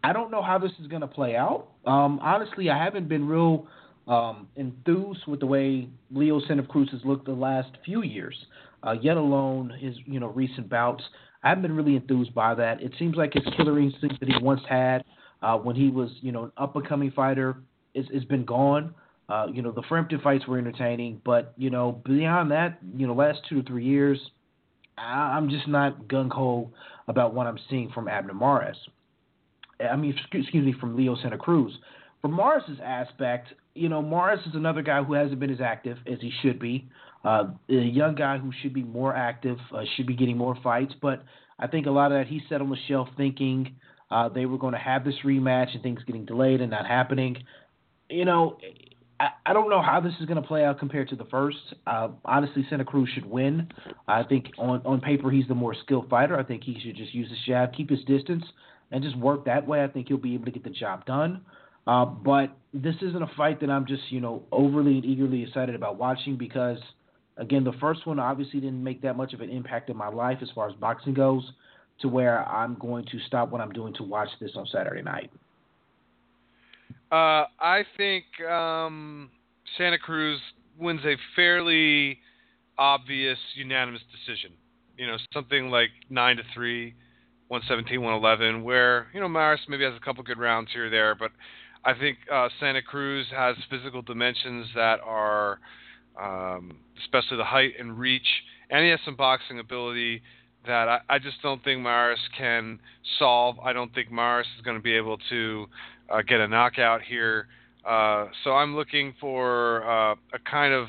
D: I don't know how this is going to play out. Um, honestly, I haven't been real um, enthused with the way Leo Santa Cruz has looked the last few years, uh, yet alone his you know recent bouts. I haven't been really enthused by that. It seems like his killer instinct that he once had uh, when he was you know an up and coming fighter is has been gone. Uh, you know, the Frampton fights were entertaining, but you know, beyond that, you know, last two to three years, I, am just not gung ho about what I'm seeing from Abner Mares. I mean, excuse me, from Leo Santa Cruz. From Mares's aspect, you know, Mares is another guy who hasn't been as active as he should be. Uh, a young guy who should be more active, uh, should be getting more fights. But I think a lot of that he set on the shelf thinking uh, they were going to have this rematch and things getting delayed and not happening. You know, I, I don't know how this is going to play out compared to the first. Uh, honestly, Santa Cruz should win. I think on, on paper he's the more skilled fighter. I think he should just use his jab, keep his distance. and just work that way, I think he'll be able to get the job done. Uh, but this isn't a fight that I'm just, you know, overly and eagerly excited about watching because, again, the first one obviously didn't make that much of an impact in my life as far as boxing goes, to where I'm going to stop what I'm doing to watch this on Saturday night.
E: Uh, I think um, Santa Cruz wins a fairly obvious unanimous decision. You know, something like nine to three, 117, 111, where you know Mares maybe has a couple good rounds here or there, but I think uh, Santa Cruz has physical dimensions that are, um, especially the height and reach, and he has some boxing ability that I, I just don't think Mares can solve. I don't think Mares is going to be able to uh, get a knockout here. Uh, so I'm looking for uh, a kind of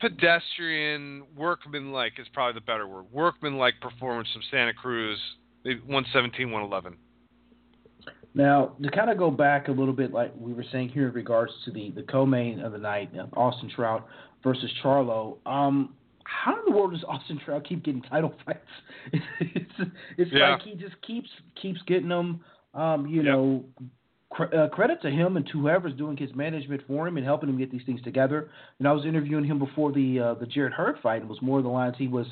E: pedestrian, workman-like is probably the better word. Workman-like performance from Santa Cruz, 117, 111.
D: Now, to kind of go back a little bit, like we were saying here in regards to the, the co-main of the night, uh, Austin Trout versus Charlo. Um, how in the world does Austin Trout keep getting title fights? it's it's
E: yeah.
D: like he just keeps keeps getting them. Um, you
E: Yep.
D: know, cr- uh, credit to him and to whoever's doing his management for him and helping him get these things together. And I was interviewing him before the uh, the Jarrett Hurd fight, and it was more of the lines he was,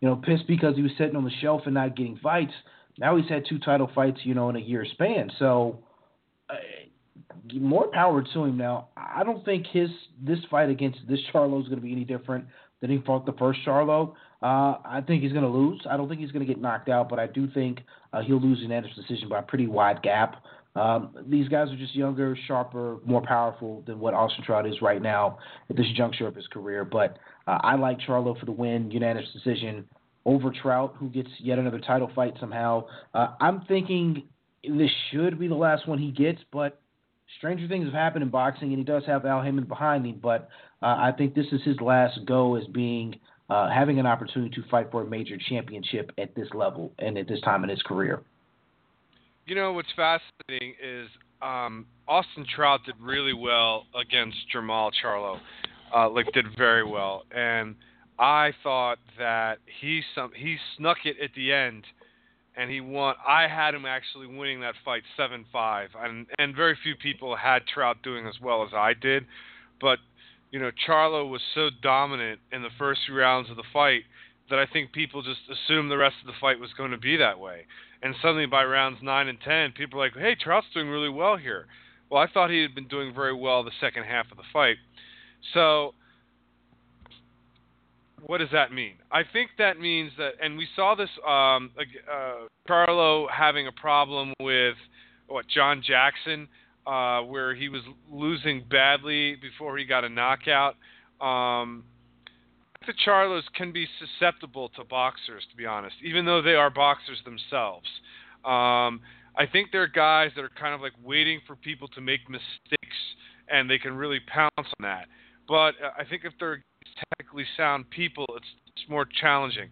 D: you know, pissed because he was sitting on the shelf and not getting fights. Now he's had two title fights, you know, in a year span. So. Uh, more power to him now. I don't think his this fight against this Charlo is going to be any different than he fought the first Charlo. Uh, I think he's going to lose. I don't think he's going to get knocked out, but I do think uh, he'll lose in unanimous decision by a pretty wide gap. Um, these guys are just younger, sharper, more powerful than what Austin Trout is right now at this juncture of his career. But uh, I like Charlo for the win, unanimous decision over Trout, who gets yet another title fight somehow. Uh, I'm thinking this should be the last one he gets, but stranger things have happened in boxing, and he does have Al Haymon behind him. But uh, I think this is his last go as being uh, having an opportunity to fight for a major championship at this level and at this time in his career.
E: You know what's fascinating is um, Austin Trout did really well against Jermall Charlo, uh, like did very well, and I thought that he some he snuck it at the end, and he won. I had him actually winning that fight seven five, and and very few people had Trout doing as well as I did, but you know Charlo was so dominant in the first few rounds of the fight that I think people just assumed the rest of the fight was going to be that way. And suddenly by rounds nine and ten, people are like, "Hey, Trout's doing really well here." Well, I thought he had been doing very well the second half of the fight. So, what does that mean? I think that means that, and we saw this, um, uh, Charlo having a problem with what John Jackson, uh, where he was losing badly before he got a knockout. Um, the Charlos can be susceptible to boxers, to be honest, even though they are boxers themselves. Um, I think they're guys that are kind of like waiting for people to make mistakes, and they can really pounce on that. But uh, I think if they're technically sound people, it's, it's more challenging.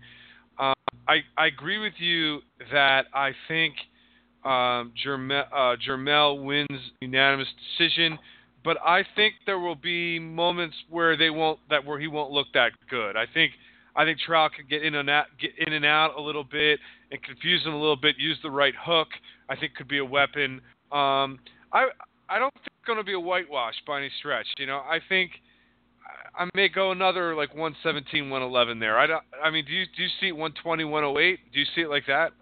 E: Um, I, I agree with you that I think um, Jermell, uh, Jermell wins unanimous decision but I think there will be moments where they won't that where he won't look that good. I think I think Trout could get in and out get in and out a little bit and confuse him a little bit. Use the right hook. I think could be a weapon. Um, I I don't think it's going to be a whitewash by any stretch. You know, I think I may go another like 117, 111 there. I don't. I mean, do you do you see 120, 108? Do you see it like that?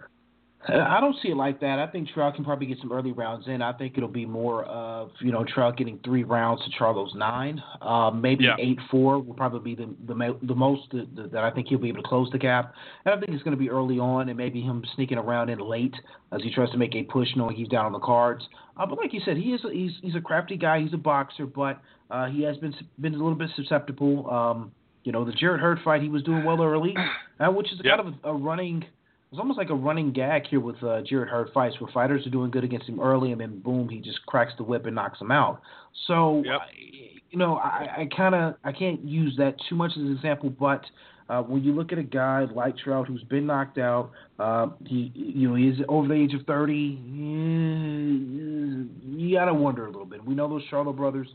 D: I don't see it like that. I think Trout can probably get some early rounds in. I think it'll be more of you know Trout getting three rounds to Charlo's nine, uh, maybe
E: Yeah.
D: eight four will probably be the the, the most that, that I think he'll be able to close the gap. And I think it's going to be early on, and maybe him sneaking around in late as he tries to make a push, knowing he's down on the cards. Uh, but like you said, he is a, he's he's a crafty guy. He's a boxer, but uh, he has been been a little bit susceptible. Um, you know, the Jarrett Hurd fight, he was doing well early, uh, which is
E: Yep.
D: kind of a, a running it's almost like a running gag here with uh, Jarrett Hurd fights, where fighters are doing good against him early, and then boom, he just cracks the whip and knocks him out. So,
E: Yep.
D: You know, I, I kind of I can't use that too much as an example, but uh, when you look at a guy like Trout who's been knocked out, uh, he you know he's over the age of thirty. You gotta wonder a little bit. We know those Charlo brothers.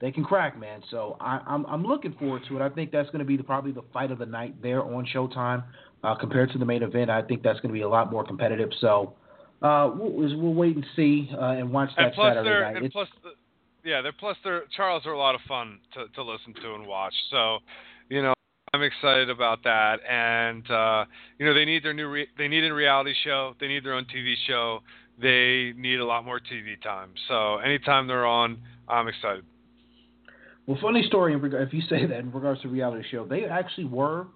D: They can crack, man. So I, I'm I'm looking forward to it. I think that's going to be the, probably the fight of the night there on Showtime uh, compared to the main event. I think that's going to be a lot more competitive. So uh, we'll, we'll wait and see uh, and watch that
E: and plus
D: Saturday night.
E: and
D: It's-
E: plus the, yeah, they're plus they're Charles are a lot of fun to to listen to and watch. So, you know, I'm excited about that. And uh, you know, they need their new re- they need a reality show. They need their own TV show. They need a lot more TV time. So, anytime they're on, I'm excited.
D: Well, funny story if you say that in regards to reality show, they actually were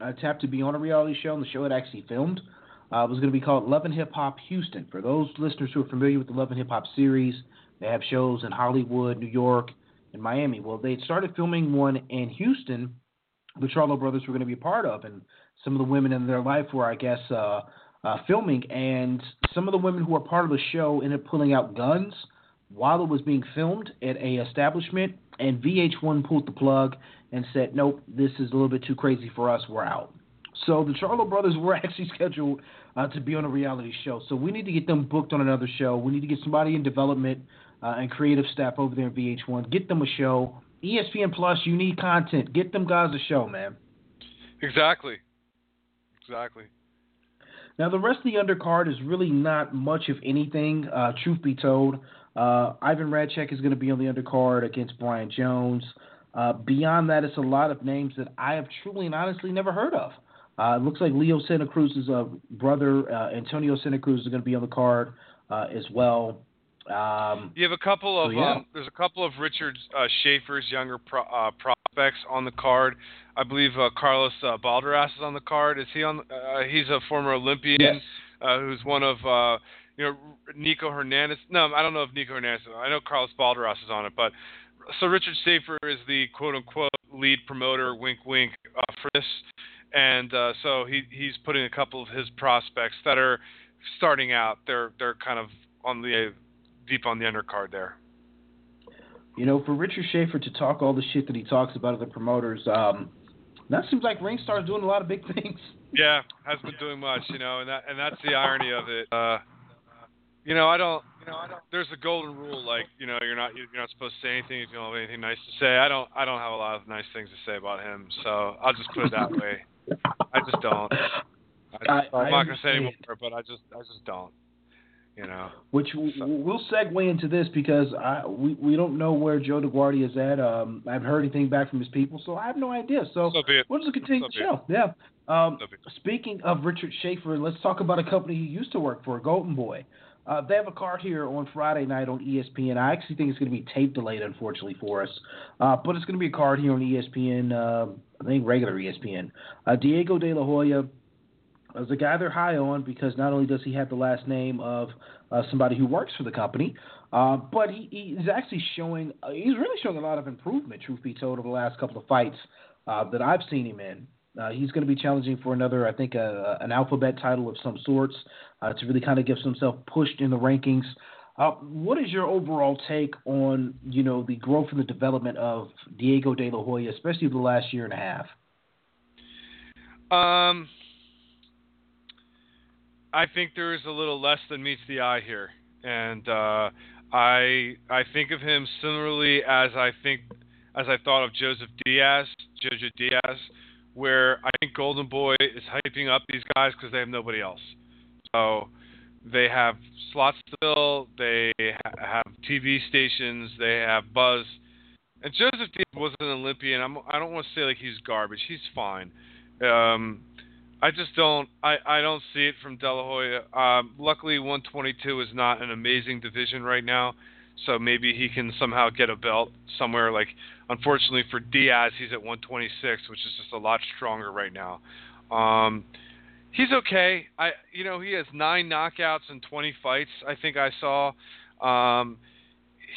D: uh, tapped to be on a reality show, and the show had actually filmed. Uh, it was going to be called Love and Hip Hop Houston. For those listeners who are familiar with the Love and Hip Hop series, they have shows in Hollywood, New York, and Miami. Well, they started filming one in Houston. The Charlo brothers were going to be a part of, and some of the women in their life were, I guess, uh, uh, filming. And some of the women who were part of the show ended up pulling out guns while it was being filmed at a establishment, and VH1 pulled the plug and said, "Nope, this is a little bit too crazy for us. We're out." So the Charlo brothers were actually scheduled uh, to be on a reality show. So we need to get them booked on another show. We need to get somebody in development uh, and creative staff over there in VH1. Get them a show. ESPN Plus, you need content. Get them guys a show, man.
E: Exactly. Exactly.
D: Now, the rest of the undercard is really not much of anything, uh, truth be told. Uh, Ivan Redkach is going to be on the undercard against Brian Jones. Uh, beyond that, it's a lot of names that I have truly and honestly never heard of. Uh, it looks like Leo Santa Cruz's uh, brother, uh, Antonio Santa Cruz, is going to be on the card uh, as well. Um,
E: You have a couple of
D: So, yeah.
E: um, there's a couple of Richard uh, Schaefer's younger pro, uh, prospects on the card. I believe uh, Carlos uh, Balderas is on the card. Is he on? Uh, he's a former Olympian
D: Yes.
E: uh, who's one of uh, you know Nico Hernandez. No, I don't know if Nico Hernandez. is on it. I know Carlos Balderas is on it, but so Richard Schaefer is the quote unquote lead promoter. Wink, wink uh, for this, and uh, so he he's putting a couple of his prospects that are starting out. They're they're kind of on the deep on the undercard there.
D: you know, for Richard Schaefer to talk all the shit that he talks about other promoters, um, that seems like Ringstar's doing a lot of big things.
E: Yeah, hasn't been doing much, you know, and that and that's the irony of it. Uh, you know, I don't, you know, I don't. There's a golden rule, like you know, you're not you're not supposed to say anything if you don't have anything nice to say. I don't, I don't have a lot of nice things to say about him, so I'll just put it that way. I just don't. I,
D: I
E: not gonna say anymore, but I just, I just don't. You know.
D: Which w- w- we'll segue into this because I we, we don't know where Joe DeGuardia is at. Um, I haven't heard anything back from his people, so I have no idea. So,
E: So be it.
D: we'll just continue
E: So
D: the show. Yeah. Um,
E: So
D: speaking of Richard Schaefer, let's talk about a company he used to work for, Golden Boy. Uh, they have a card here on Friday night on ESPN. I actually think it's going to be tape delayed, unfortunately for us, uh, but it's going to be a card here on ESPN. Uh, I think regular ESPN. Uh, Diego De La Hoya is a guy they're high on because not only does he have the last name of uh, somebody who works for the company, uh, but he, he's actually showing he's really showing a lot of improvement. Truth be told, over the last couple of fights that I've seen him in. Uh, he's going to be challenging for another, I think, an alphabet title of some sorts uh, to really kind of get himself pushed in the rankings. Uh, what is your overall take on you know the growth and the development of Diego De La Hoya, especially the last year and a half?
E: Um, I think there is a little less than meets the eye here, and uh, I I think of him similarly as I think as I thought of Joseph Diaz, Jojo Diaz, where I think Golden Boy is hyping up these guys because they have nobody else. So they have slots to fill, they ha- have TV stations, they have buzz. And Joseph Diaz wasn't an Olympian. I'm, I don't want to say like he's garbage. He's fine. Um, I just don't. I, I don't see it from De La Hoya. Um, luckily, 122 is not an amazing division right now, so maybe he can somehow get a belt somewhere. Like, unfortunately for Diaz, he's at 126, which is just a lot stronger right now. Um, he's okay. I, you know, he has nine knockouts in 20 fights. I think I saw. Um,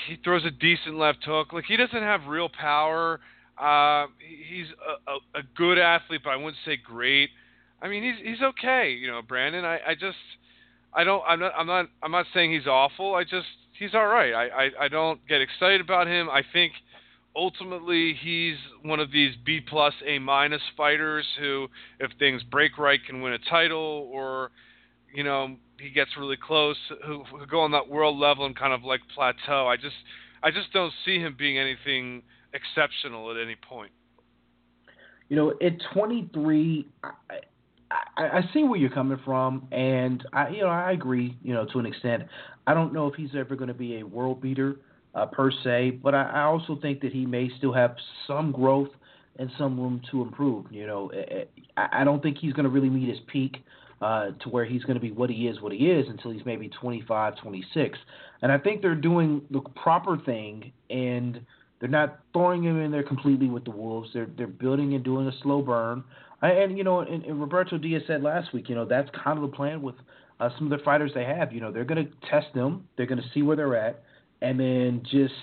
E: he throws a decent left hook. Like he doesn't have real power. Uh, he's a, a, a good athlete, but I wouldn't say great. I mean, he's he's okay, you know, Brandon. I, I just I don't I'm not I'm not I'm not saying he's awful. I just he's all right. I, I, I don't get excited about him. I think ultimately he's one of these B plus A minus fighters who, if things break right, can win a title or you know he gets really close, who, who go on that world level and kind of like plateau. I just I just don't see him being anything exceptional at any point.
D: You know, at 23, I, I, I see where you're coming from, and I, you know, I agree, you know, to an extent. I don't know if he's ever going to be a world beater uh, per se, but I, I also think that he may still have some growth and some room to improve. You know, eh, eh, I, I don't think he's going to really meet his peak uh, to where he's going to be what he is, what he is, until he's maybe 25, 26. And I think they're doing the proper thing, and they're not throwing him in there completely with the Wolves. They're they're building and doing a slow burn. And you know, and, and Roberto Diaz said last week, you know, that's kind of the plan with uh, some of the fighters they have. You know, they're going to test them, they're going to see where they're at, and then just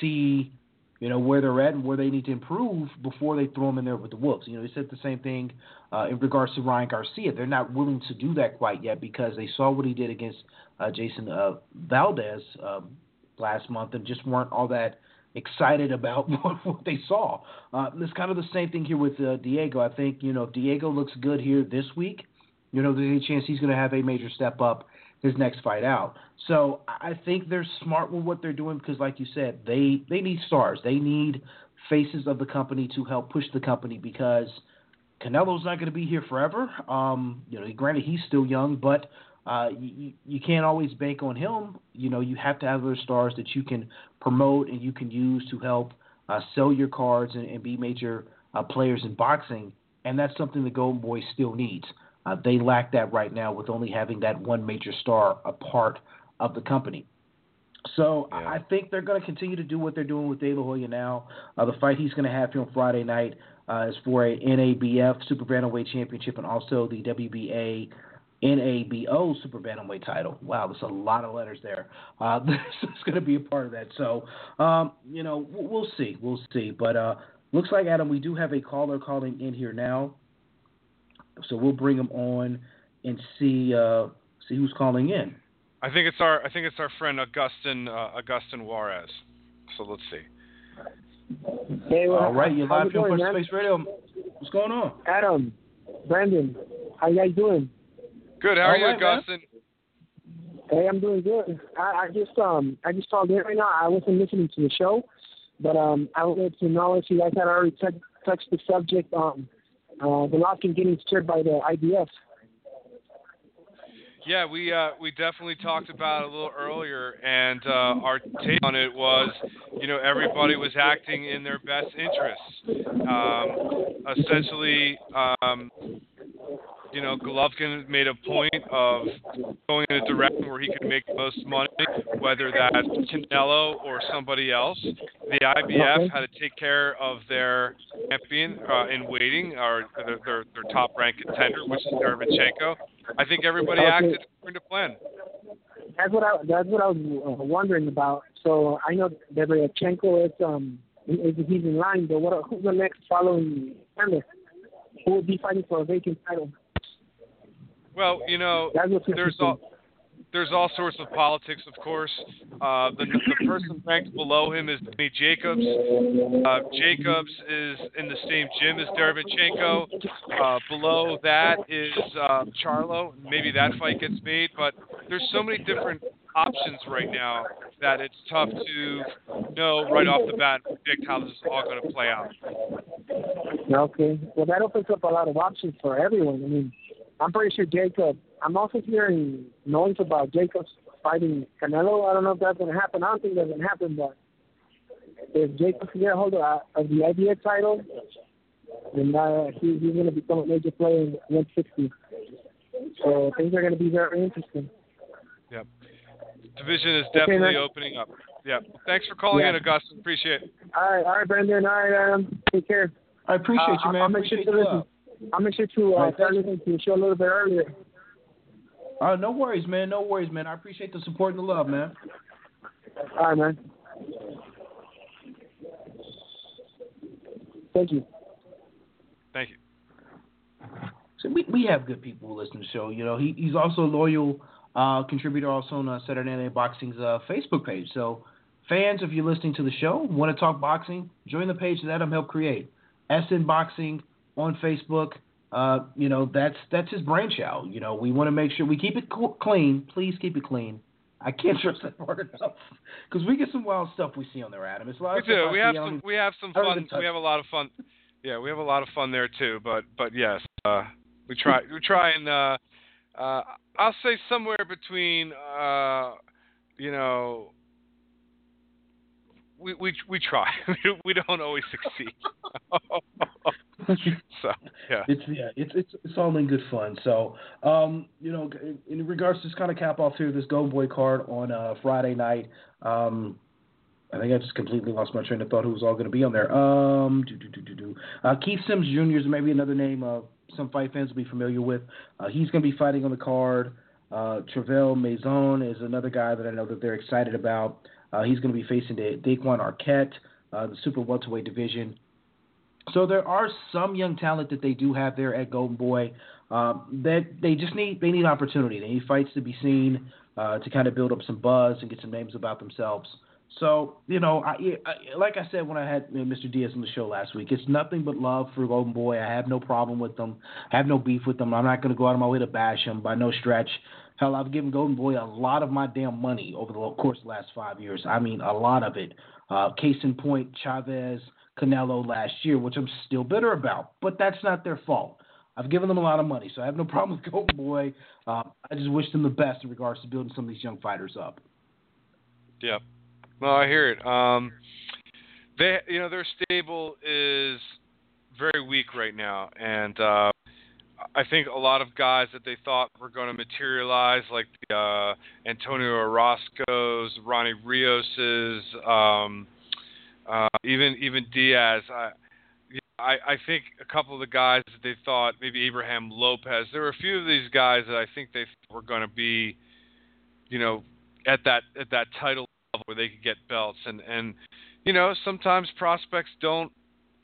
D: see, you know, where they're at and where they need to improve before they throw them in there with the Wolves. You know, they said the same thing uh, in regards to Ryan Garcia. They're not willing to do that quite yet because they saw what he did against uh, Jason uh, Valdez um, last month and just weren't all that excited about what, what they saw. Uh, it's kind of the same thing here with uh, Diego. I think you know if Diego looks good here this week, you know there's a chance he's going to have a major step up his next fight out. So I think they're smart with what they're doing because, like you said, they they need stars. They need faces of the company to help push the company because Canelo's not going to be here forever. Um, you know, granted he's still young, but uh, you, you can't always bank on him. You know, you have to have other stars that you can promote and you can use to help uh, sell your cards and, and be major uh, players in boxing. And that's something the Golden Boy still needs. Uh, they lack that right now with only having that one major star a part of the company. So yeah. I think they're going to continue to do what they're doing with De La Hoya now. Uh, the fight he's going to have here on Friday night uh, is for a NABF Super Bantamweight Championship and also the WBA NABO Super Bantamweight title. Wow, there's a lot of letters there. Uh, is going to be a part of that. So, um, you know, we'll see. We'll see. But uh, looks like, Adam, we do have a caller calling in here now. So we'll bring him on and see uh, see who's calling in.
E: I think it's our I think it's our friend Augustin uh, Augustin Juarez. So let's see.
F: Hey, well,
D: All right, you're live here on Space Radio. What's going on?
F: Adam, Brandon, how you guys doing?
E: Good. How are you, Augustin?
F: Hey, I'm doing good. I, I just um I just called in right now. I wasn't listening to the show, but um I wanted to know if you guys had already t- touched the subject on uh, Golovkin getting scared by the IBF.
E: Yeah, we uh, we definitely talked about it a little earlier, and uh, our take on it was, you know, everybody was acting in their best interests. Um, essentially, um, you know, Golovkin made a point of going in a direction where he could make the most money, whether that's Canelo or somebody else. The IBF had to take care of their champion uh, in waiting, or their, their, their top ranked contender, which is Derevyanchenko. I think everybody okay. acted according to plan.
F: That's what I that's what I was uh, wondering about. So I know Derevyanchenko is um is he's in line, but what who's the next following contender? Who will be fighting for a vacant title?
E: Well, you know, there's all there's all sorts of politics, of course. Uh, the, the person ranked below him is Danny Jacobs. Uh, Jacobs is in the same gym as Derevyanchenko. Uh, below that is uh, Charlo. Maybe that fight gets made, but there's so many different options right now that it's tough to know right off the bat predict how this is all going to play out.
F: Okay. Well, that opens up a lot of options for everyone. I mean, I'm pretty sure Jacob. I'm also hearing noise about Jacobs fighting Canelo. I don't know if that's going to happen. I don't think that's going to happen, but if Jacob can get hold of, uh, of the IBF title, then uh, he, he's going to become a major player in 160. So things are going to be very interesting.
E: Yep. Division is definitely okay, opening up. Yeah. Thanks for calling yeah. in, Augustin. Appreciate it.
F: All right, all right, Brandon. All right, Adam. Take care.
D: I appreciate
F: uh,
D: you, man.
F: I'll, make sure to listen. I'll make sure to uh, start listening to the show a little bit earlier.
D: Uh, no worries, man. No worries, man. I appreciate the support and the love, man.
F: All right, man. Thank you.
E: Thank you.
D: So we we have good people who listen to the show. You know, he he's also a loyal uh, contributor also on uh, Saturday Night Boxing's uh, Facebook page. So fans, if you're listening to the show, want to talk boxing, join the page that Adam helped create. SN Boxing on Facebook. Uh, you know, that's that's his brainchild. You know, we want to make sure we keep it clean. Please keep it clean. I can't stress that part enough because we get some wild stuff we see on there, Adam. It's a lot
E: we do. We have
D: some.
E: We have some fun. We have a lot of fun. Yeah, we have a lot of fun there too. But but yes, uh, We try. We try and uh, uh, I'll say somewhere between uh, you know we we we try. we don't always succeed. so yeah,
D: it's yeah, it's it's it's all in good fun. So um, you know, in regards to just kind of cap off here this Golden Boy card on uh, Friday night. Um, I think I just completely lost my train of thought. Who was all going to be on there? Um, do, do, do, do, do. Uh, Keith Sims Jr. is maybe another name uh, some fight fans will be familiar with. Uh, he's going to be fighting on the card. Uh, Travell Mazion is another guy that I know that they're excited about. Uh, he's going to be facing Da- Daquan Arquette, uh, the super welterweight division. So there are some young talent that they do have there at Golden Boy. Um, that they just need they need opportunity. They need fights to be seen uh, to kind of build up some buzz and get some names about themselves. So you know, I, I, like I said when I had Mr. Diaz on the show last week, it's nothing but love for Golden Boy. I have no problem with them. I have no beef with them. I'm not going to go out of my way to bash them by no stretch. Hell, I've given Golden Boy a lot of my damn money over the course of the last five years. I mean, a lot of it. Uh, case in point, Chavez, Canelo last year, which I'm still bitter about, but that's not their fault. I've given them a lot of money, so I have no problem with Golden Boy. Uh, I just wish them the best in regards to building some of these young fighters up.
E: Yeah, well, I hear it. Um, they, you know, their stable is very weak right now, and uh, I think a lot of guys that they thought were going to materialize, like the, uh, Antonio Orozco's, Ronnie Rios's, um, uh, even even Diaz. I, I I think a couple of the guys that they thought maybe Abraham Lopez. There were a few of these guys that I think they were going to be, you know, at that at that title level where they could get belts and and you know sometimes prospects don't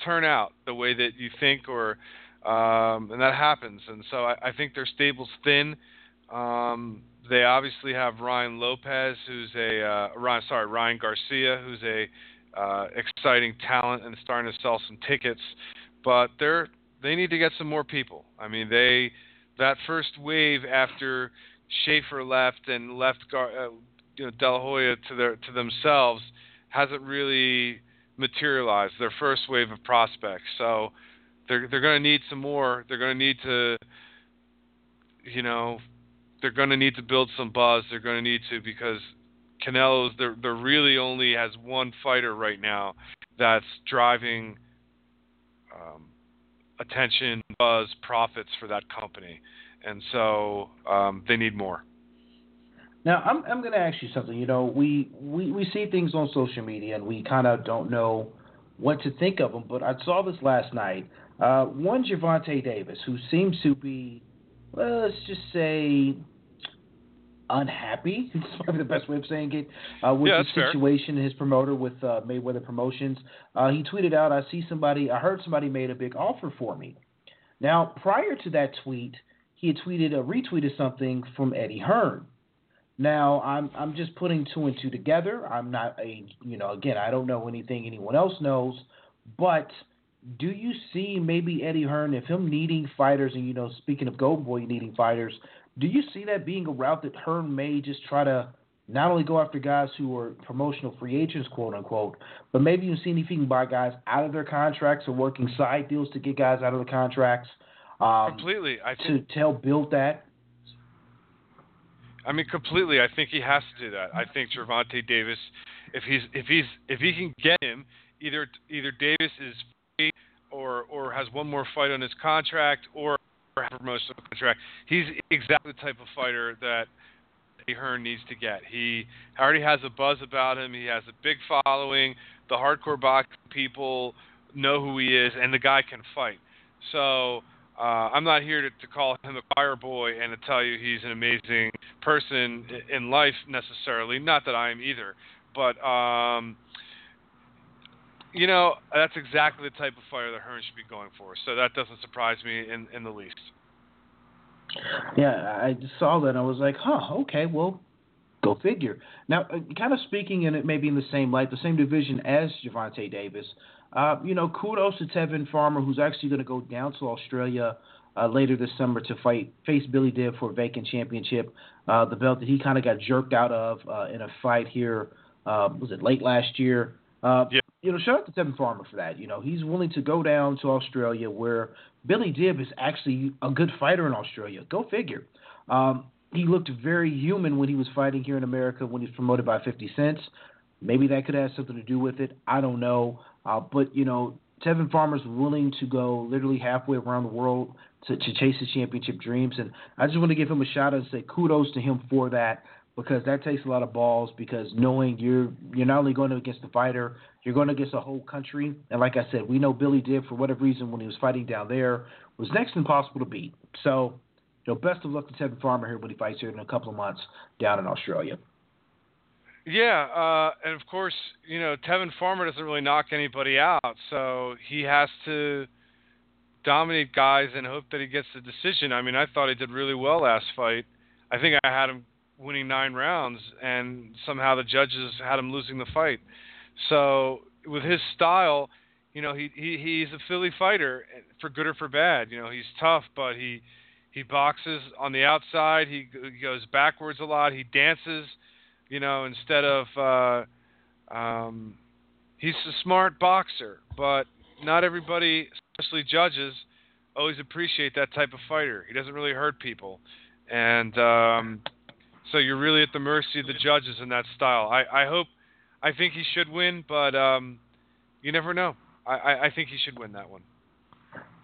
E: turn out the way that you think or um, and that happens. And so I, I think their stable's thin. Um, they obviously have Ryan Lopez, who's a uh, Ryan, sorry Ryan Garcia, who's a uh, exciting talent and starting to sell some tickets. But they're they need to get some more people. I mean they that first wave after Schaefer left and left Gar, uh, you know to their to themselves hasn't really materialized. Their first wave of prospects. So they're they're going to need some more. They're going to need to, you know, they're going to need to build some buzz. They're going to need to because Canelo's there there really only has one fighter right now that's driving um, attention, buzz, profits for that company, and so um, they need more.
D: Now I'm I'm going to ask you something. You know, we we we see things on social media and we kind of don't know what to think of them. But I saw this last night. Uh, one Gervonta Davis, who seems to be, well, let's just say, unhappy. It's probably the best way of saying it. Uh, with
E: yeah,
D: the situation,
E: fair.
D: his promoter with uh, Mayweather Promotions, uh, he tweeted out, "I see somebody. I heard somebody made a big offer for me." Now, prior to that tweet, he had tweeted, uh, retweeted something from Eddie Hearn. Now, I'm I'm just putting two and two together. I'm not a you know again I don't know anything anyone else knows, but do you see maybe Eddie Hearn, if him needing fighters, and you know, speaking of Golden Boy needing fighters, do you see that being a route that Hearn may just try to not only go after guys who are promotional free agents, quote unquote, but maybe you see if he can buy guys out of their contracts or working side deals to get guys out of the contracts? Um,
E: completely. I
D: think, to, help build that.
E: I mean, completely. I think he has to do that. I think Gervonta Davis, if he's if he's if he can get him, either either Davis is or or has one more fight on his contract or promotional contract. He's exactly the type of fighter that Hearn needs to get. He already has a buzz about him. He has a big following. The hardcore boxing people know who he is, and the guy can fight. So uh, I'm not here to, to call him a fire boy and to tell you he's an amazing person in life necessarily. Not that I am either, but um, you know, that's exactly the type of fighter that Hearn should be going for. So that doesn't surprise me in, in the least.
D: Yeah, I saw that and I was like, huh, okay, well, go figure. Now, uh, kind of speaking in it maybe in the same light, the same division as Gervonta Davis, uh, you know, kudos to Tevin Farmer, who's actually going to go down to Australia uh, later this summer to fight face Billy Dib for a vacant championship, uh, the belt that he kind of got jerked out of uh, in a fight here. Uh, was it late last year? You know, shout out to Tevin Farmer for that. You know, he's willing to go down to Australia where Billy Dib is actually a good fighter in Australia. Go figure. Um, he looked very human when he was fighting here in America when he was promoted by 50 Cents. Maybe that could have something to do with it. I don't know. Uh, but, you know, Tevin Farmer's willing to go literally halfway around the world to, to chase his championship dreams. And I just want to give him a shout out and say kudos to him for that because that takes a lot of balls because knowing you're you're not only going against the fighter, you're going against a whole country. And like I said, we know Billy Dib for whatever reason when he was fighting down there was next impossible to beat. So, you know, best of luck to Tevin Farmer here when he fights here in a couple of months down in Australia.
E: Yeah, uh, and of course, you know, Tevin Farmer doesn't really knock anybody out, so he has to dominate guys and hope that he gets the decision. I mean, I thought he did really well last fight. I think I had him winning nine rounds, and somehow the judges had him losing the fight. So with his style, you know, he, he he's a Philly fighter for good or for bad. You know, he's tough, but he he boxes on the outside. He, he goes backwards a lot. He dances you know, instead of uh, um, he's a smart boxer, but not everybody, especially judges, always appreciate that type of fighter. He doesn't really hurt people, and um, so you're really at the mercy of the judges in that style. I, I hope, I think he should win, but um, you never know. I, I, I think he should win that one.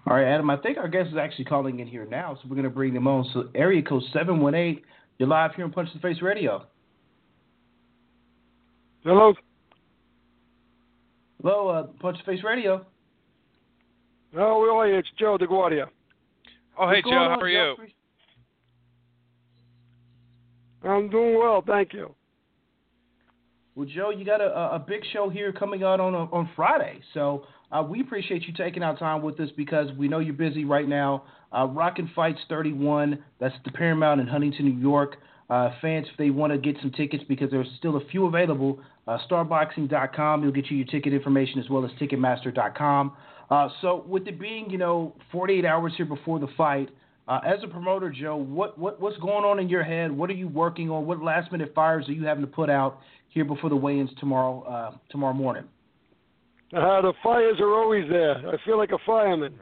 D: All right, Adam. I think our guest is actually calling in here now, so we're going to bring them on. So, area code seven one eight. You're live here on Punch the Face Radio.
G: Hello.
D: Hello, uh, Punch the Face Radio.
G: Oh, really? It's Joe DeGuardia.
E: Oh, hey, Joe. How are you?
G: I'm doing well, thank you.
D: Well, Joe, you got a, a big show here coming out on on Friday, so uh, we appreciate you taking our time with us because we know you're busy right now. Uh, Rockin' Fights 31, that's the Paramount in Huntington, New York. Uh, fans, if they want to get some tickets because there's still a few available, uh, starboxing.com. You'll get you your ticket information as well as ticketmaster.com. Uh, so, with it being, you know, 48 hours here before the fight, uh, as a promoter, Joe, what, what what's going on in your head? What are you working on? What last minute fires are you having to put out here before the weigh-ins tomorrow uh, tomorrow morning?
G: Uh, the fires are always there. I feel like a fireman.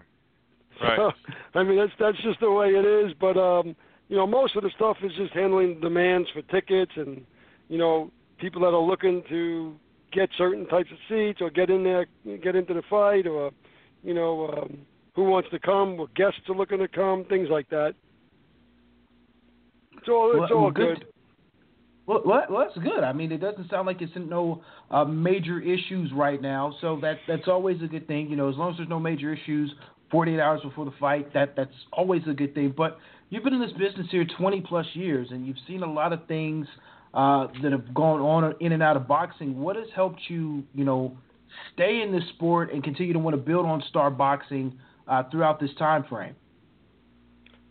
E: Right.
G: I mean, that's that's just the way it is. But um, you know, most of the stuff is just handling demands for tickets and, you know, people that are looking to get certain types of seats or get in there, get into the fight, or, you know, um, who wants to come, what guests are looking to come, things like that. It's all it's
D: well,
G: all
D: good.
G: good.
D: Well, well, that's good. I mean, it doesn't sound like it's no uh, major issues right now, so that that's always a good thing. You know, as long as there's no major issues, 48 hours before the fight, that that's always a good thing. But you've been in this business here 20 plus years, and you've seen a lot of things uh, that have gone on in and out of boxing. What has helped you, you know, stay in this sport and continue to want to build on star boxing uh, throughout this time frame?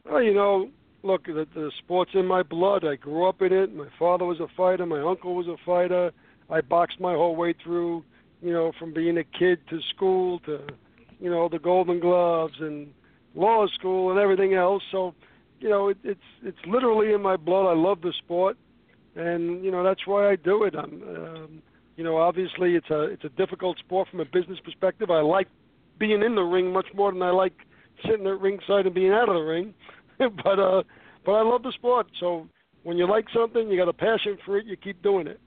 G: Well, you know, look, the, the sport's in my blood. I grew up in it. My father was a fighter. My uncle was a fighter. I boxed my whole way through, you know, from being a kid to school to, you know, the Golden Gloves and law school and everything else. So you know, it, it's it's literally in my blood. I love the sport, and you know that's why I do it. I'm, um, you know, obviously it's a it's a difficult sport from a business perspective. I like being in the ring much more than I like sitting at ringside and being out of the ring. but uh, but I love the sport. So when you like something, you got a passion for it, you keep doing it.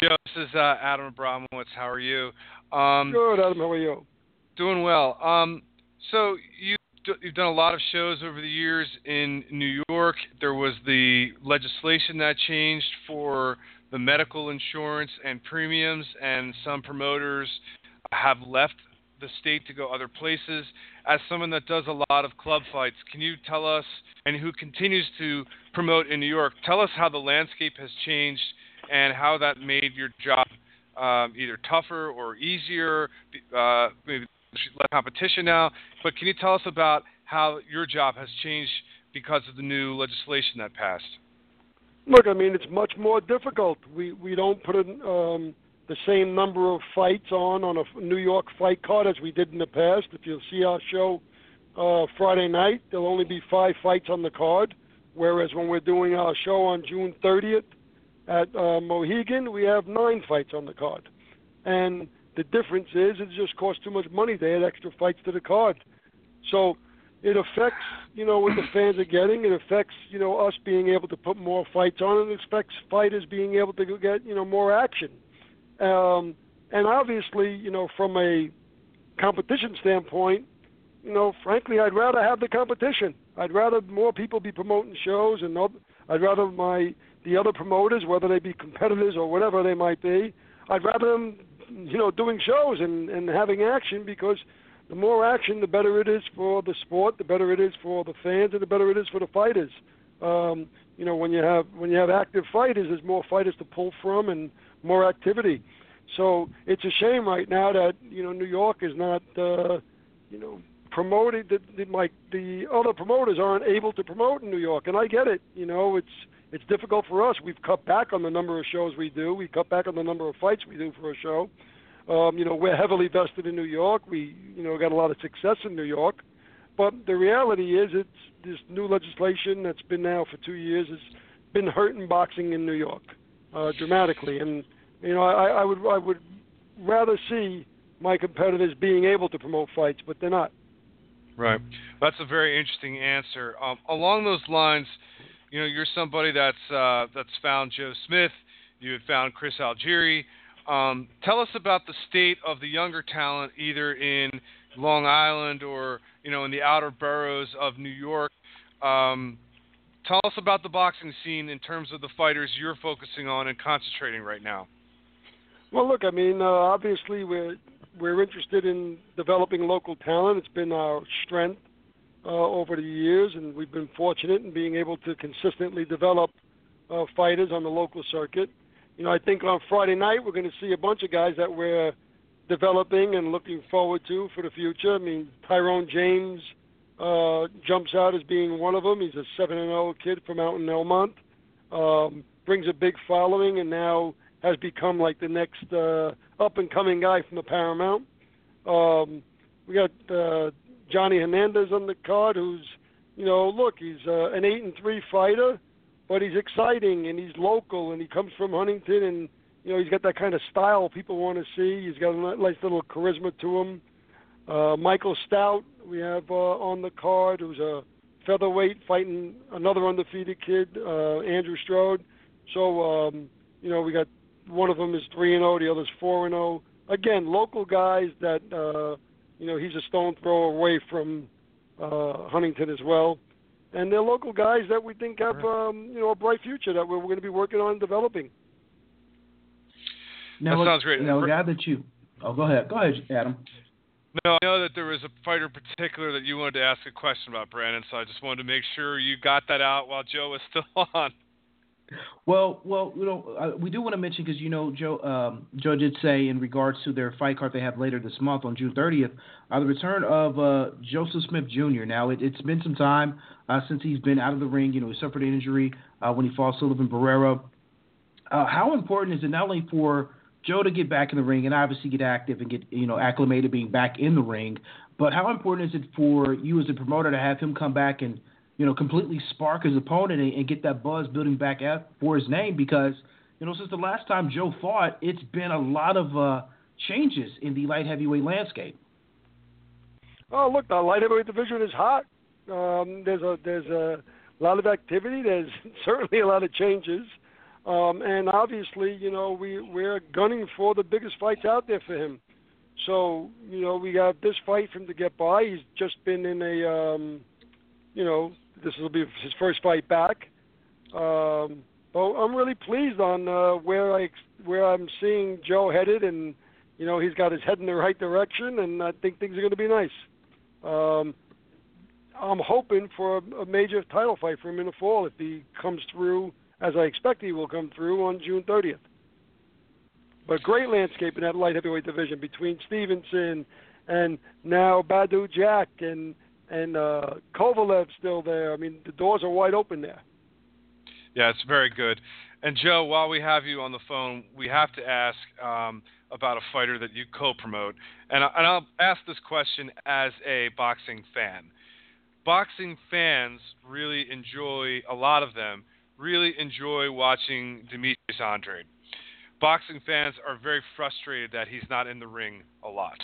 E: Joe, this is uh, Adam Abramowitz. How are you? Um,
G: Good, Adam. How are you?
E: Doing well. Um, so you you've done a lot of shows over the years in New York. There was the legislation that changed for the medical insurance and premiums, and some promoters have left the state to go other places. As someone that does a lot of club fights, can you tell us, and who continues to promote in New York, tell us how the landscape has changed and how that made your job um, either tougher or easier, uh, maybe less competition now. But can you tell us about how your job has changed because of the new legislation that passed?
G: Look, I mean, it's much more difficult. We we don't put in, um, the same number of fights on on a New York fight card as we did in the past. If you see our show uh, Friday night, there'll only be five fights on the card. Whereas when we're doing our show on June 30th at uh, Mohegan, we have nine fights on the card. And The difference is it just costs too much money to add extra fights to the card. So it affects, you know, what the fans are getting. It affects, you know, us being able to put more fights on. And it affects fighters being able to get, you know, more action. Um, and obviously, you know, from a competition standpoint, you know, frankly, I'd rather have the competition. I'd rather more people be promoting shows, and I'd rather my the other promoters, whether they be competitors or whatever they might be, I'd rather them, you know, doing shows and and having action because the more action, the better it is for the sport, the better it is for the fans, and the better it is for the fighters. Um, you know, when you have when you have active fighters, there's more fighters to pull from and more activity. So it's a shame right now that you know New York is not uh, you know promoting the, the like the other promoters aren't able to promote in New York, and I get it. You know, it's it's difficult for us. We've cut back on the number of shows we do. We cut back on the number of fights we do for a show. Um, you know, we're heavily vested in New York. We you know got a lot of success in New York, but the reality is it's this new legislation that's been now for two years has been hurting boxing in New York uh, dramatically, and you know I, I would I would rather see my competitors being able to promote fights, but they're not.
E: Right. That's a very interesting answer. Um, along those lines, you know, you're somebody that's uh, that's found Joe Smith. You had found Chris Algieri. Um, tell us about the state of the younger talent, either in Long Island or you know in the outer boroughs of New York. Um, tell us about the boxing scene in terms of the fighters you're focusing on and concentrating right now.
G: Well, look, I mean, uh, obviously we're we're interested in developing local talent. It's been our strength uh, over the years, and we've been fortunate in being able to consistently develop uh, fighters on the local circuit. You know, I think on Friday night we're going to see a bunch of guys that we're developing and looking forward to for the future. I mean, Tyrone James uh, jumps out as being one of them. He's a 7 and 0 kid from out in Elmont. Um, brings a big following, and now has become like the next uh, up and coming guy from the Paramount. Um, we got uh, Johnny Hernandez on the card, who's you know look he's uh, an eight and three fighter, but he's exciting and he's local and he comes from Huntington and you know he's got that kind of style people want to see. He's got a nice little charisma to him. Uh, Michael Stout we have uh, on the card, who's a featherweight fighting another undefeated kid, uh, Andrew Strode. So um, you know we got one of them is three and zero, oh, the other's four and zero. Oh. Again, local guys that uh, you know he's a stone throw away from uh, Huntington as well, and they're local guys that we think have um, you know a bright future that we're, we're going to be working on developing.
D: Now,
E: that sounds great.
D: Now, a guy that you, oh, go ahead, go ahead, Adam.
E: No, I know that there was a fighter in particular that you wanted to ask a question about, Brandon. So I just wanted to make sure you got that out while Joe was still on.
D: Well, well, you know, we do want to mention because you know Joe, um, Joe did say in regards to their fight card they have later this month on June 30th, uh, the return of uh, Joseph Smith Jr. Now it, has been some time uh, since he's been out of the ring. You know, he suffered an injury uh, when he fought Sullivan Barrera. Uh, how important is it not only for Joe to get back in the ring and obviously get active and get you know acclimated being back in the ring, but how important is it for you as a promoter to have him come back and you know, completely spark his opponent and, and get that buzz building back for his name because, you know, since the last time Joe fought, it's been a lot of uh, changes in the light heavyweight landscape.
G: Oh, look, the light heavyweight division is hot. Um, there's a there's a lot of activity. There's certainly a lot of changes, um, and obviously, you know, we we're gunning for the biggest fights out there for him. So, you know, we got this fight for him to get by. He's just been in a, um, you know, this will be his first fight back. Um, but I'm really pleased on uh, where I where I'm seeing Joe headed, and you know he's got his head in the right direction, and I think things are going to be nice. Um, I'm hoping for a, a major title fight for him in the fall if he comes through as I expect he will come through on June 30th. But great landscape in that light heavyweight division between Stevenson and now Badou Jack and and uh, Kovalev's still there. I mean, the doors are wide open there.
E: Yeah, it's very good. And Joe, while we have you on the phone, we have to ask um, about a fighter that you co-promote, and, I, and I'll ask this question as a boxing fan. Boxing fans really enjoy a lot of them really enjoy watching Demetrius Andrade. boxing fans are very frustrated that he's not in the ring a lot.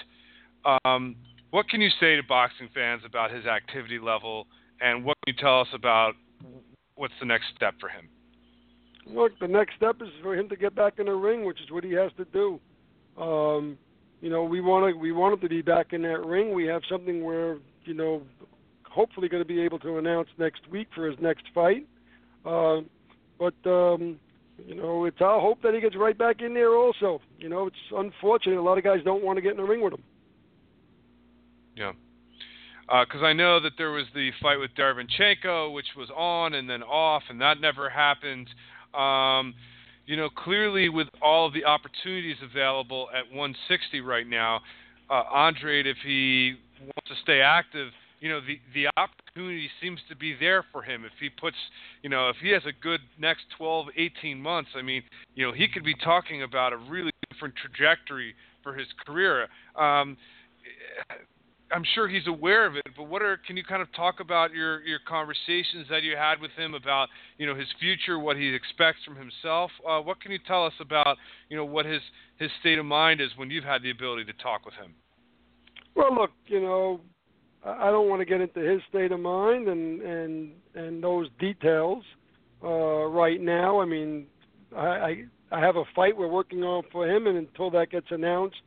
E: Um, what can you say to boxing fans about his activity level, and what can you tell us about what's the next step for him?
G: Look, the next step is for him to get back in the ring, which is what he has to do. Um, you know, we want to we want him to be back in that ring. We have something where you know, hopefully going to be able to announce next week for his next fight. Uh, but um, you know, it's our hope that he gets right back in there. Also, you know, it's unfortunate a lot of guys don't want to get in the ring with him.
E: Yeah. Because uh, I know that there was the fight with Derevyanchenko, which was on and then off, and that never happened. Um, you know, clearly with all of the opportunities available at 160 right now, uh, Andrade, if he wants to stay active, you know, the the opportunity seems to be there for him. If he puts, you know, if he has a good next 12, 18 months, I mean, you know, he could be talking about a really different trajectory for his career. Um, I'm sure he's aware of it, but what are can you kind of talk about your your conversations that you had with him about you know his future, what he expects from himself? Uh, what can you tell us about you know what his his state of mind is when you've had the ability to talk with him?
G: Well, look, you know, I don't want to get into his state of mind and and and those details uh, right now. I mean, I, I I have a fight we're working on for him, and until that gets announced,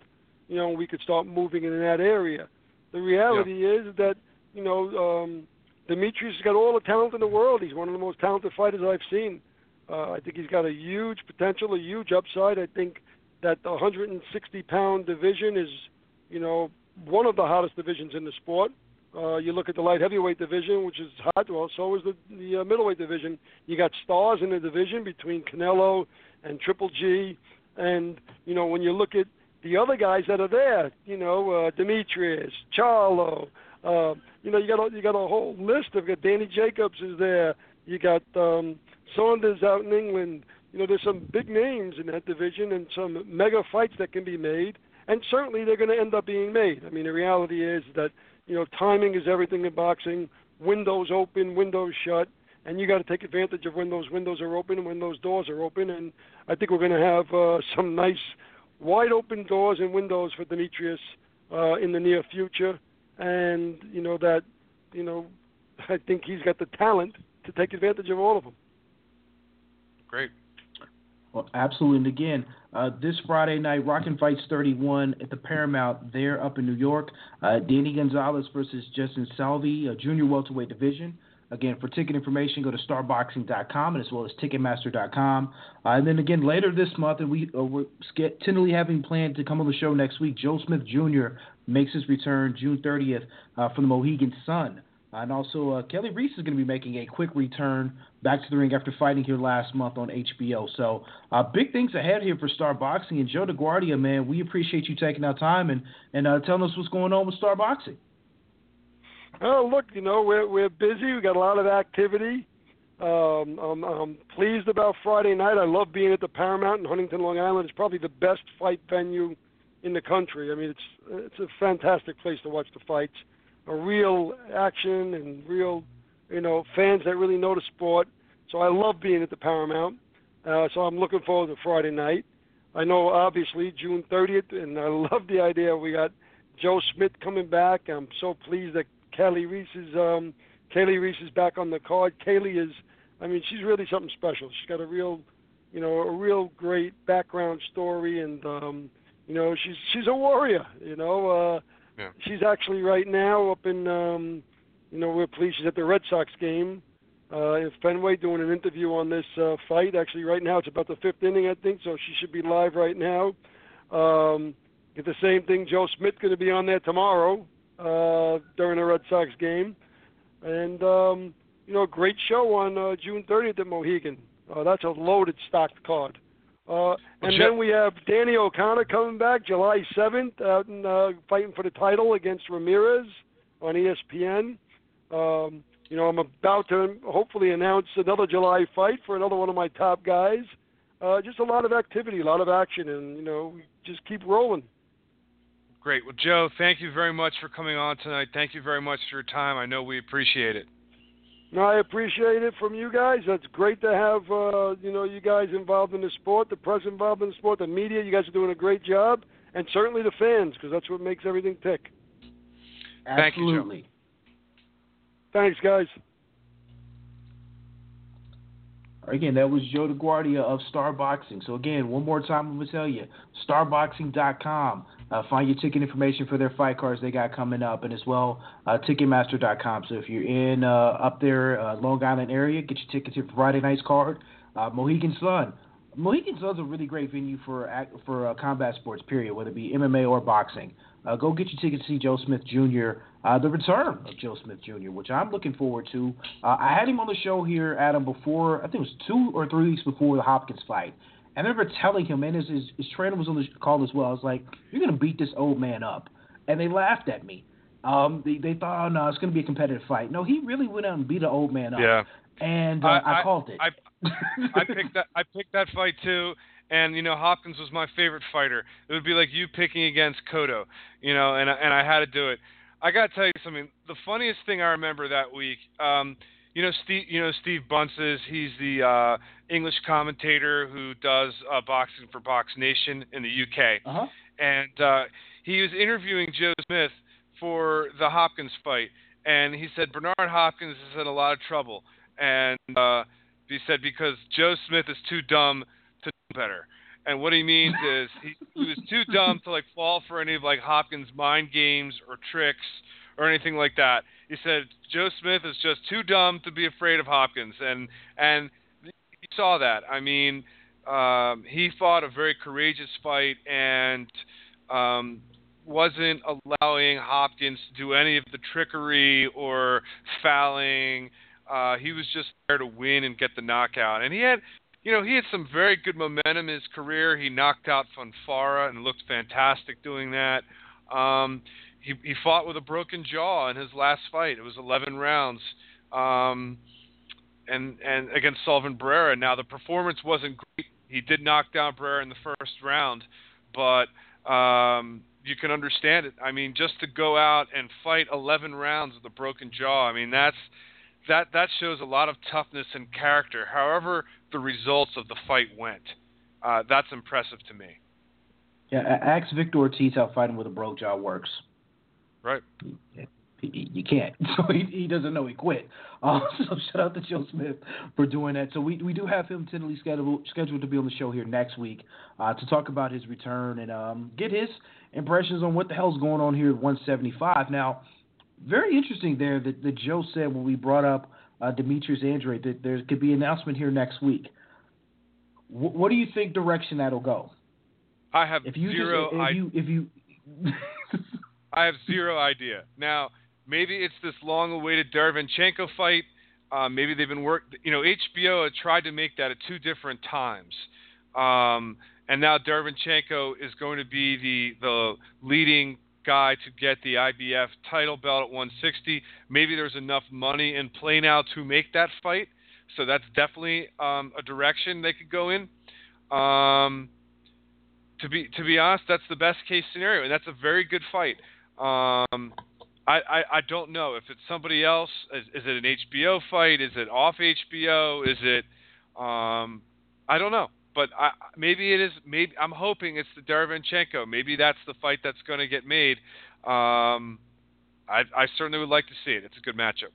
G: you know, we could start moving in that area. The reality yeah. is that you know um, Demetrius has got all the talent in the world. He's one of the most talented fighters I've seen. Uh, I think he's got a huge potential, a huge upside. I think that the 160 pound division is, you know, one of the hottest divisions in the sport. Uh, you look at the light heavyweight division, which is hot. Well, so is the the uh, middleweight division. You got stars in the division between Canelo and Triple G, and you know when you look at the other guys that are there, you know, uh, Demetrius, Charlo, uh, you know, you got a, you got a whole list of got Danny Jacobs is there. You got um, Saunders out in England. You know, there's some big names in that division and some mega fights that can be made, and certainly they're going to end up being made. I mean, the reality is that you know timing is everything in boxing. Windows open, windows shut, and you got to take advantage of when those windows are open and when those doors are open. And I think we're going to have uh, some nice wide open doors and windows for Demetrius uh, in the near future, and you know that you know I think he's got the talent to take advantage of all of them.
E: Great.
D: Well, absolutely. And again, uh, this Friday night, Rockin' Fights 31 at the Paramount there up in New York. Uh, Danny Gonzalez versus Justin Salvi, a junior welterweight division. Again, for ticket information, go to starboxing.com and as well as ticketmaster.com. Uh, and then again, later this month, and we, uh, we're tentatively having planned to come on the show next week, Joe Smith Jr. makes his return June 30th uh, from the Mohegan Sun. And also, uh, Kelly Reis is going to be making a quick return back to the ring after fighting here last month on HBO. So, uh, big things ahead here for Star Boxing. And Joe DeGuardia, man, we appreciate you taking our time and, and uh, telling us what's going on with Star Boxing.
G: Oh, look, you know we're we're busy. We've got a lot of activity. Um, I'm, I'm pleased about Friday night. I love being at the Paramount in Huntington, Long Island. It's probably the best fight venue in the country. I mean, it's it's a fantastic place to watch the fights. A real action and real, you know, fans that really know the sport. So I love being at the Paramount. Uh, so I'm looking forward to Friday night. I know obviously June 30th, and I love the idea we got Joe Smith coming back. I'm so pleased that Kelly Reis is um, Kali Reis is back on the card. Kali is, I mean, she's really something special. She's got a real, you know, a real great background story, and um, you know, she's she's a warrior. You know, uh, yeah. she's actually right now up in, um, you know, we're pleased she's at the Red Sox game uh, in Fenway doing an interview on this uh, fight. Actually, right now it's about the fifth inning, I think, so she should be live right now. Um, get the same thing. Joe Smith going to be on there tomorrow uh, during the Red Sox game, and um, you know, great show on uh, June 30th at Mohegan. Uh, that's a loaded stocked card. Uh, and then we have Danny O'Connor coming back July 7th, out and uh, fighting for the title against Ramirez on ESPN. Um, you know, I'm about to hopefully announce another July fight for another one of my top guys. Uh, just a lot of activity, a lot of action, and you know, just keep rolling.
E: Great. Well, Joe, thank you very much for coming on tonight. Thank you very much for your time. I know we appreciate it.
G: No, I appreciate it from you guys. That's great to have uh, you know you guys involved in the sport, the press involved in the sport, the media. You guys are doing a great job, and certainly the fans because that's what makes everything tick.
E: Thank you,
D: Absolutely.
G: Thanks, guys.
D: Again, that was Joe DeGuardia of Star Boxing. So again, one more time, I'm gonna tell you, StarBoxing.com. Uh, find your ticket information for their fight cards they got coming up, and as well uh, Ticketmaster.com. So if you're in uh, up there, uh, Long Island area, get your tickets for Friday night's card. Uh, Mohegan Sun. Mohegan Sun's a really great venue for for combat sports. Period, whether it be MMA or boxing. Uh, go get your ticket to see Joe Smith Jr. Uh, the return of Joe Smith Jr., which I'm looking forward to. Uh, I had him on the show here, Adam, before I think it was two or three weeks before the Hopkins fight. And I remember telling him, and his, his his trainer was on the call as well. I was like, "You're gonna beat this old man up," and they laughed at me. Um, they they thought, "Oh no, it's gonna be a competitive fight." No, he really went out and beat an old man up.
E: Yeah.
D: And uh, I,
E: I-
D: called it.
E: I I picked that I picked that fight too. And you know Hopkins was my favorite fighter. It would be like you picking against Cotto, you know, and I- and I had to do it. I got to tell you something. The funniest thing I remember that week, um, you know, Steve, you know Steve Bunces. He's the uh, English commentator who does uh, boxing for Box Nation in the UK,
D: uh-huh.
E: and uh, he was interviewing Joe Smith for the Hopkins fight, and he said Bernard Hopkins is in a lot of trouble, and uh, he said because Joe Smith is too dumb to know better. And what he means is he, he was too dumb to like fall for any of like Hopkins' mind games or tricks or anything like that. He said Joe Smith is just too dumb to be afraid of Hopkins, and and you saw that. I mean, um, he fought a very courageous fight and um, wasn't allowing Hopkins to do any of the trickery or fouling. Uh, he was just there to win and get the knockout, and he had you know, he had some very good momentum in his career. He knocked out Fonfara and looked fantastic doing that. Um, he, he fought with a broken jaw in his last fight. It was 11 rounds, um, and and against Sullivan Barrera. Now the performance wasn't great. He did knock down Barrera in the first round, but um, you can understand it. I mean, just to go out and fight 11 rounds with a broken jaw. I mean, that's that that shows a lot of toughness and character. However, the results of the fight went, uh, that's impressive to me.
D: Yeah, ask Victor Ortiz how fighting with a broke jaw works.
E: Right.
D: You can't, so he, he doesn't know he quit. Uh, so shout out to Joe Smith for doing that. So we we do have him tentatively scheduled scheduled to be on the show here next week uh, to talk about his return and um, get his impressions on what the hell's going on here at 175. Now, very interesting there that, that Joe said when we brought up uh, Demetrius Andrade that there could be an announcement here next week. Wh- what do you think direction that'll go?
E: I have
D: If you
E: zero.
D: just, if
E: I,
D: you if you
E: I have zero idea. Now, maybe it's this long-awaited Derevyanchenko fight. Uh, maybe they've been work. You know, HBO had tried to make that at two different times, um, and now Derevyanchenko is going to be the the leading guy to get the IBF title belt at 160. Maybe there's enough money in play now to make that fight. So that's definitely um, a direction they could go in. Um, to be to be honest, that's the best case scenario, and that's a very good fight. Um, I, I I don't know if it's somebody else. Is, is it an HBO fight? Is it off HBO? Is it? Um, I don't know, but I, maybe it is. Maybe I'm hoping it's the Derevyanchenko. Maybe that's the fight that's going to get made. Um, I I certainly would like to see it. It's a good matchup.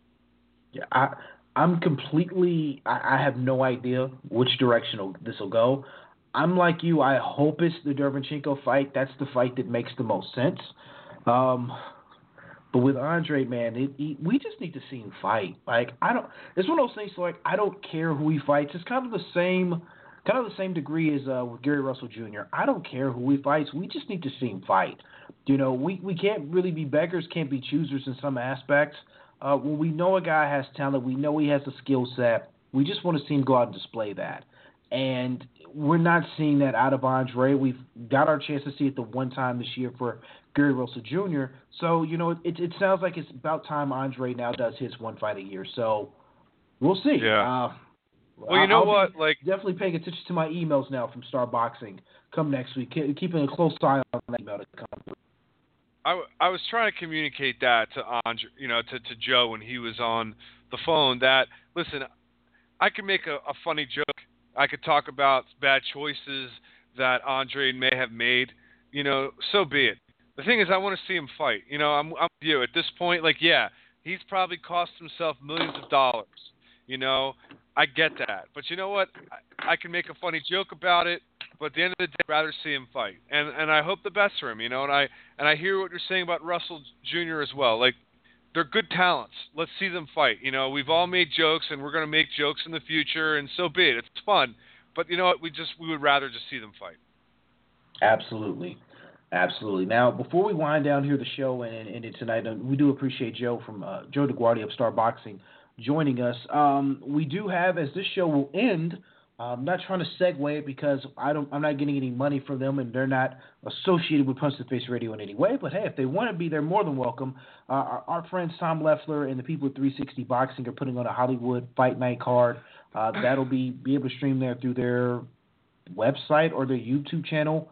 D: Yeah, I I'm completely I, I have no idea which direction this will go. I'm like you. I hope it's the Derevyanchenko fight. That's the fight that makes the most sense. Um, but with Andrade, man, it, he, we just need to see him fight. Like I don't. It's one of those things. Like I don't care who he fights. It's kind of the same, kind of the same degree as uh, with Gary Russell Jr. I don't care who he fights. We just need to see him fight. You know, we we can't really be beggars, can't be choosers in some aspects. Uh, when we know a guy has talent, we know he has a skill set. We just want to see him go out and display that. And we're not seeing that out of Andrade. We've got our chance to see it the one time this year for Gary Russell Jr. So, you know, it, it sounds like it's about time Andrade now does his one fight a year. So we'll see.
E: Yeah.
D: Uh,
E: Well, you know
D: I'll
E: what? Like,
D: definitely paying attention to my emails now from Star Boxing come next week. Keeping a close eye on that email to come.
E: I, I was trying to communicate that to Andrade, you know, to, to Joe when he was on the phone. That listen, I can make a, a funny joke. I could talk about bad choices that Andrade may have made. You know, so be it. The thing is, I want to see him fight. You know, I'm, I'm with you at this point. Like, yeah, he's probably cost himself millions of dollars. You know, I get that. But you know what? I, I can make a funny joke about it. But at the end of the day, I'd rather see him fight, and and I hope the best for him. You know, and I and I hear what you're saying about Russell Jr. as well. Like, they're good talents. Let's see them fight. You know, we've all made jokes, and we're going to make jokes in the future, and so be it. It's fun. But you know what? We just we would rather just see them fight.
D: Absolutely. Absolutely. Now, before we wind down here the show and end it tonight, uh, we do appreciate Joe from uh, Joe DeGuardia of Star Boxing joining us. Um, we do have, as this show will end, I'm not trying to segue because I don't, I'm not getting any money from them, and they're not associated with Punch the Face Radio in any way. But hey, if they want to be, they're more than welcome. Uh, our, our, friends Tom Loeffler and the people at 360 Boxing are putting on a Hollywood Fight Night card. Uh, that'll be be able to stream there through their website or their YouTube channel.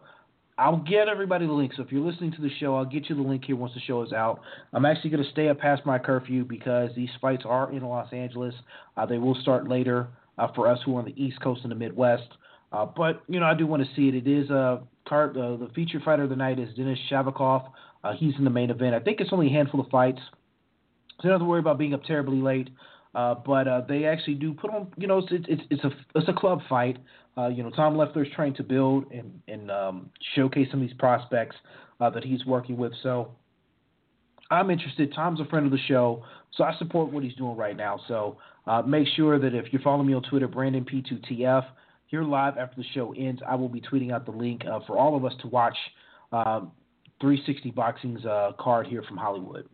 D: I'll get everybody the link. So if you're listening to the show, I'll get you the link here once the show is out. I'm actually going to stay up past my curfew because these fights are in Los Angeles. Uh, they will start later uh, for us who are on the East Coast and the Midwest. Uh, but you know, I do want to see it. It is a card. Uh, the featured fighter of the night is Denis Shavakov. Uh, he's in the main event. I think it's only a handful of fights, so you don't have to worry about being up terribly late. Uh, but uh, they actually do put on, you know, it's it's, it's a it's a club fight. Uh, you know, Tom Loeffler is trying to build and and um, showcase some of these prospects that he's working with. So I'm interested. Tom's a friend of the show, so I support what he's doing right now. So uh, make sure that if you're following me on Twitter, Brandon P2TF, here live after the show ends, I will be tweeting out the link uh, for all of us to watch um, 360 Boxing's card here from Hollywood.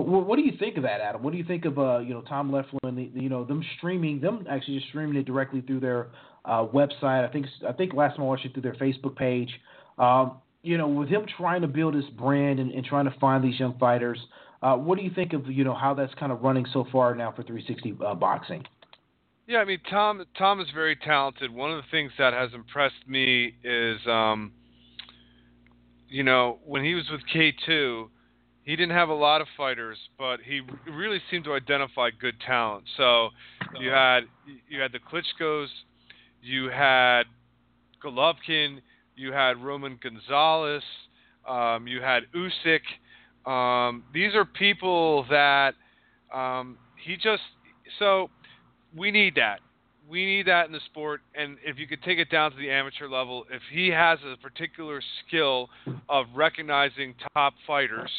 D: what do you think of that, Adam? What do you think of uh, you know Tom the, you know them streaming them actually just streaming it directly through their uh, website? I think I think last time I watched it through their Facebook page. Um, you know, with him trying to build his brand and, and trying to find these young fighters, uh, what do you think of you know how that's kind of running so far now for 360 uh, boxing?
E: Yeah, I mean Tom Tom is very talented. One of the things that has impressed me is, um, you know, when he was with K2 he didn't have a lot of fighters, but he really seemed to identify good talent. So you had you had the Klitschko's, you had Golovkin, you had Roman Gonzalez, um, you had Usyk. Um, these are people that um, he just so we need that. We need that in the sport, and if you could take it down to the amateur level, if he has a particular skill of recognizing top fighters,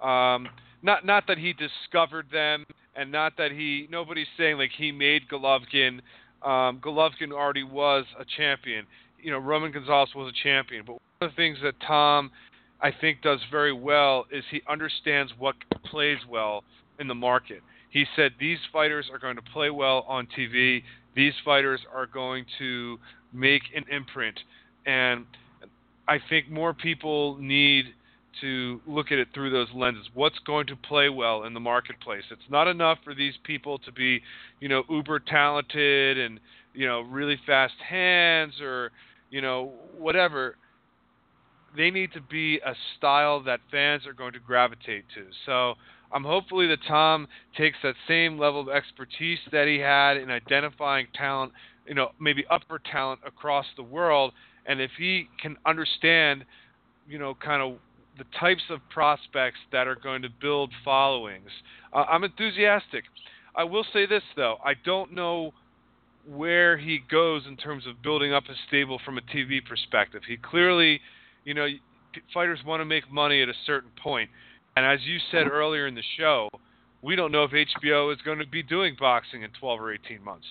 E: um, not not that he discovered them, and not that he. Nobody's saying like he made Golovkin. Um, Golovkin already was a champion. You know, Roman Gonzalez was a champion. But one of the things that Tom, I think, does very well is he understands what plays well in the market. He said these fighters are going to play well on TV. These fighters are going to make an imprint, and I think more people need to look at it through those lenses. What's going to play well in the marketplace? It's not enough for these people to be, you know, uber talented and, you know, really fast hands or, you know, whatever. They need to be a style that fans are going to gravitate to. So I'm hopefully that Tom takes that same level of expertise that he had in identifying talent, you know, maybe upper talent across the world. And if he can understand, you know, kind of the types of prospects that are going to build followings. Uh, I'm enthusiastic. I will say this though, I don't know where he goes in terms of building up his stable from a TV perspective. He clearly, you know, fighters want to make money at a certain point. And as you said mm-hmm. earlier in the show, we don't know if HBO is going to be doing boxing in 12 or 18 months.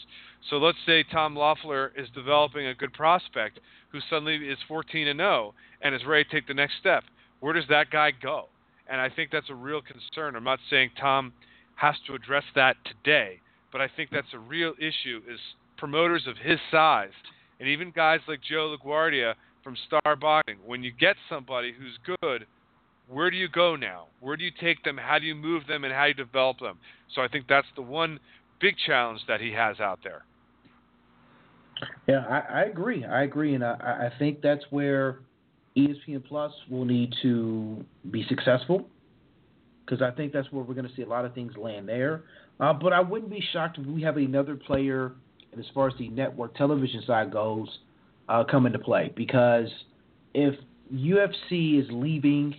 E: So let's say Tom Loeffler is developing a good prospect who suddenly is 14 and 0 and is ready to take the next step where does that guy go? And I think that's a real concern. I'm not saying Tom has to address that today, but I think that's a real issue is promoters of his size and even guys like Joe DeGuardia from Star Boxing, when you get somebody who's good, where do you go now? Where do you take them? How do you move them and how do you develop them? So I think that's the one big challenge that he has out there.
D: Yeah, I, I agree. I agree, and I, I think that's where ESPN Plus will need to be successful because I think that's where we're going to see a lot of things land there. Uh, but I wouldn't be shocked if we have another player, and as far as the network television side goes, uh, come into play because if UFC is leaving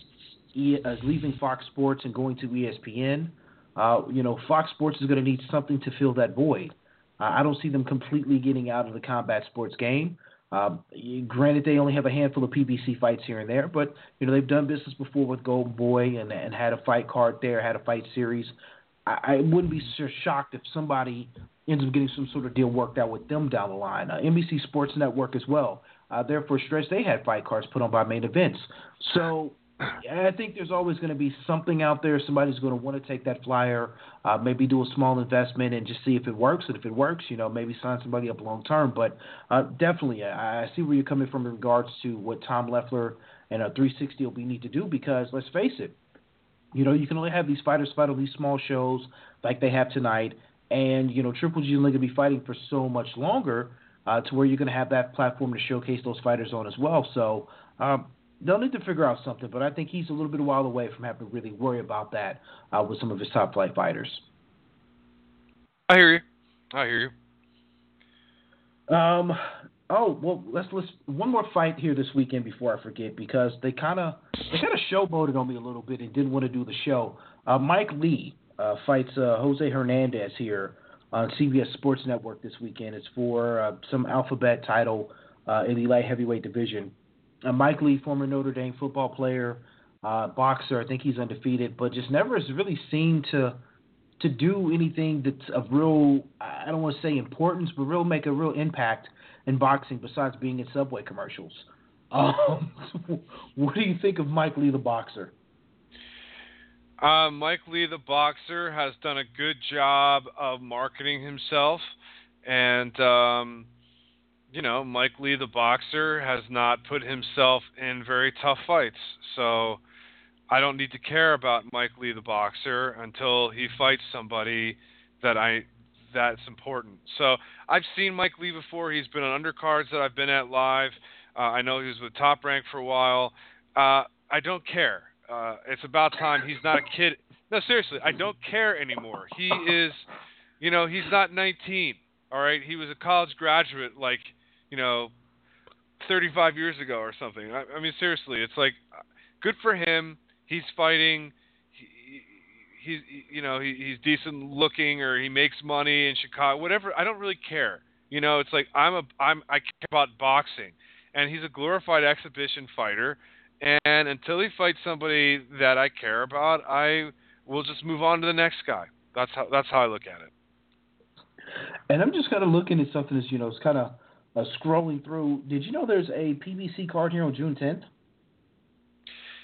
D: is leaving Fox Sports and going to ESPN, uh, you know Fox Sports is going to need something to fill that void. Uh, I don't see them completely getting out of the combat sports game. Uh, granted, they only have a handful of PBC fights here and there, but you know they've done business before with Golden Boy and, and had a fight card there, had a fight series. I, I wouldn't be so shocked if somebody ends up getting some sort of deal worked out with them down the line. Uh, NBC Sports Network as well. Uh, there for stretch, they had fight cards put on by main events. So I think there's always going to be something out there. Somebody's going to want to take that flyer, uh, maybe do a small investment and just see if it works. And if it works, you know, maybe sign somebody up long term. But uh, definitely, I, I see where you're coming from in regards to what Tom Loeffler and a 360 will be need to do because let's face it, you know, you can only have these fighters fight on these small shows like they have tonight, and you know, Triple G is only going to be fighting for so much longer. Uh, to where you're going to have that platform to showcase those fighters on as well. So um, they'll need to figure out something, but I think he's a little bit a while away from having to really worry about that uh, with some of his top flight fighters.
E: I hear you. I hear
D: you. Um. Oh well, let's let's one more fight here this weekend before I forget because they kind of they kind of showboated on me a little bit and didn't want to do the show. Uh, Mike Lee uh, fights uh, Jose Hernandez here on CBS Sports Network this weekend. It's for uh, some alphabet title uh, in the light heavyweight division uh, Mike Lee, former Notre Dame football player, uh, boxer. I think he's undefeated, but just never has really seemed to to do anything that's of real. I don't want to say importance, but real make a real impact in boxing besides being in Subway commercials. Um, what do you think of Mike Lee, the boxer?
E: Uh, Mike Lee, the boxer, has done a good job of marketing himself, and um, you know, Mike Lee, the boxer, has not put himself in very tough fights. So I don't need to care about Mike Lee, the boxer, until he fights somebody that I that's important. So I've seen Mike Lee before. He's been on undercards that I've been at live. Uh, I know he was with Top Rank for a while. Uh, I don't care. Uh, it's about time. He's not a kid. No, seriously, I don't care anymore. He is, you know, he's not 19. All right, he was a college graduate like you know, 35 years ago or something. I, I mean, seriously, it's like good for him. He's fighting. He, he's you know he, he's decent looking or he makes money in Chicago. Whatever. I don't really care. You know, it's like I'm a I'm I care about boxing, and he's a glorified exhibition fighter. And until he fights somebody that I care about, I will just move on to the next guy. That's how that's how I look at it.
D: And I'm just kind of looking at something as you know, it's kind of uh, scrolling through, did you know there's a PBC card here on June 10th?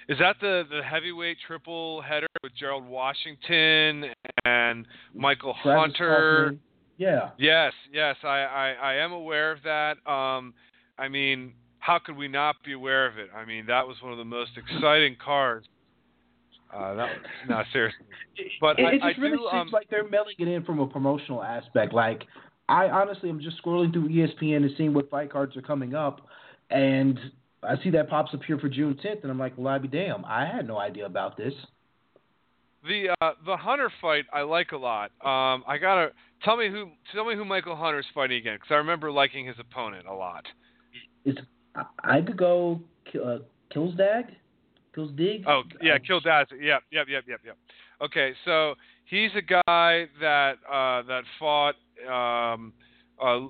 E: Is that the the heavyweight triple header with Gerald Washington and Michael
D: Travis
E: Hunter?
D: Yeah.
E: Yes, yes, I, I I am aware of that. Um, I mean, how could we not be aware of it? I mean, that was one of the most exciting cards. Uh, that, no, seriously. But
D: it,
E: I,
D: it just
E: I
D: really
E: do,
D: seems
E: um,
D: like they're mailing it in from a promotional aspect. Like I honestly am just scrolling through ESPN and seeing what fight cards are coming up, and I see that pops up here for June 10th, and I'm like, well, I be damn, I had no idea about this.
E: The uh, the Hunter fight I like a lot. Um, I gotta tell me who tell me who Michael Hunter's fighting again because I remember liking his opponent a lot.
D: It's I could go uh, Kilsdag, Kilsdig.
E: Oh yeah, Kildaz. Yep, yep, yep, yep, yep. Okay, so he's a guy that uh, that fought um, uh,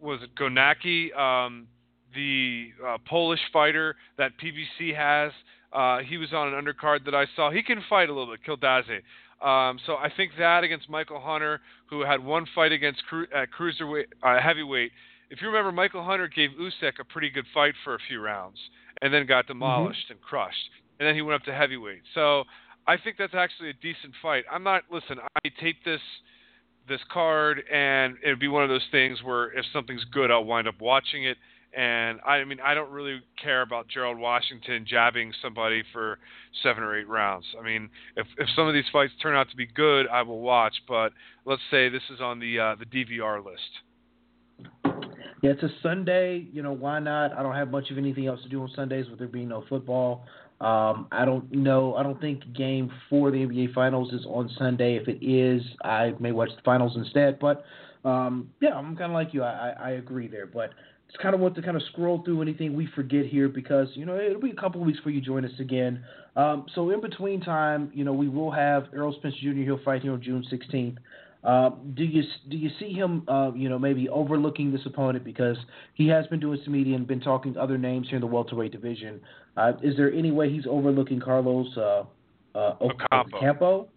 E: was it Kownacki, um, the uh, Polish fighter that PBC has. Uh, he was on an undercard that I saw. He can fight a little bit, Kiladze. Um, so I think that against Michael Hunter, who had one fight against cru- at cruiserweight, uh, heavyweight. If you remember, Michael Hunter gave Usyk a pretty good fight for a few rounds, and then got demolished mm-hmm. and crushed, and then he went up to heavyweight. So I think that's actually a decent fight. I'm not. Listen, I tape this this card, and it'd be one of those things where if something's good, I'll wind up watching it. And I, I mean, I don't really care about Gerald Washington jabbing somebody for seven or eight rounds. I mean, if if some of these fights turn out to be good, I will watch. But let's say this is on the uh, the DVR list.
D: Yeah, it's a Sunday. You know, why not? I don't have much of anything else to do on Sundays with there being no football. Um, I don't know. I don't think game four of the NBA Finals is on Sunday. If it is, I may watch the finals instead. But um, yeah, I'm kind of like you. I, I, I agree there. But it's kind of want to kind of scroll through anything we forget here because you know it'll be a couple of weeks before you join us again. Um, so in between time, you know we will have Errol Spence Jr. He'll fight here on June 16th. Uh, do you do you see him, uh, you know, maybe overlooking this opponent because he has been doing some media and been talking other names here in the welterweight division? Uh, is there any way he's overlooking Carlos uh, uh, Ocampo?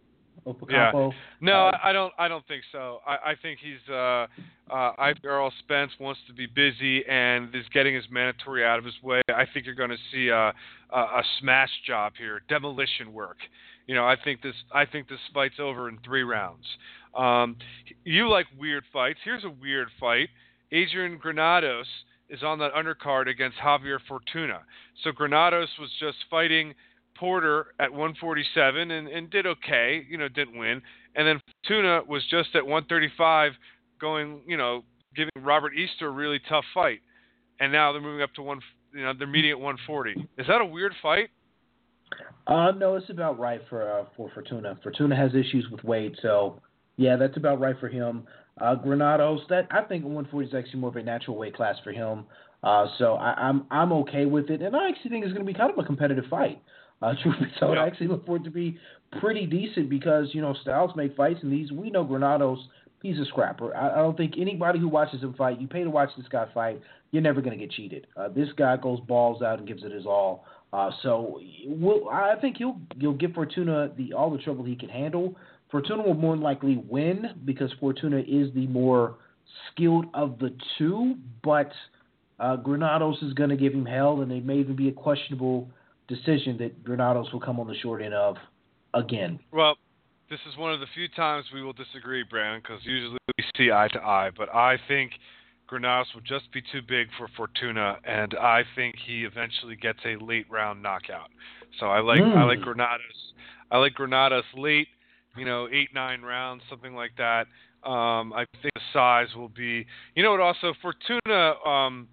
E: Yeah. No, I don't. I don't think so. I, I think he's. Uh, uh, I Errol Spence wants to be busy and is getting his mandatory out of his way. I think you're going to see a, a, a smash job here, demolition work. You know, I think this. I think this fight's over in three rounds. Um, you like weird fights. Here's a weird fight. Adrian Granados is on that undercard against Javier Fortuna. So Granados was just fighting Porter at 147 and, and did okay, you know, didn't win. And then Fortuna was just at 135 going, you know, giving Robert Easter a really tough fight. And now they're moving up to one, you know, they're meeting at 140. Is that a weird fight?
D: Uh, no, it's about right for uh, for Fortuna. Fortuna has issues with weight, so yeah, that's about right for him. Uh, Granados, that I think 140 is actually more of a natural weight class for him. Uh, so I, I'm I'm okay with it, and I actually think it's going to be kind of a competitive fight. Uh, truth be told, I actually look for it to be pretty decent because you know Styles make fights, and these we know Granados he's a scrapper. I, I don't think anybody who watches him fight, you pay to watch this guy fight, you're never going to get cheated. Uh, this guy goes balls out and gives it his all. Uh, so we'll, I think he'll he'll give Fortuna the all the trouble he can handle. Fortuna will more likely win because Fortuna is the more skilled of the two, but uh, Granados is going to give him hell, and it may even be a questionable decision that Granados will come on the short end of again.
E: Well, this is one of the few times we will disagree, Brandon, because usually we see eye to eye. But I think Granados will just be too big for Fortuna, and I think he eventually gets a late round knockout. So I like mm. I like hmm. Granados. I like Granados late you know, eight, nine rounds, something like that. Um, I think the size will be, you know, what also Fortuna um,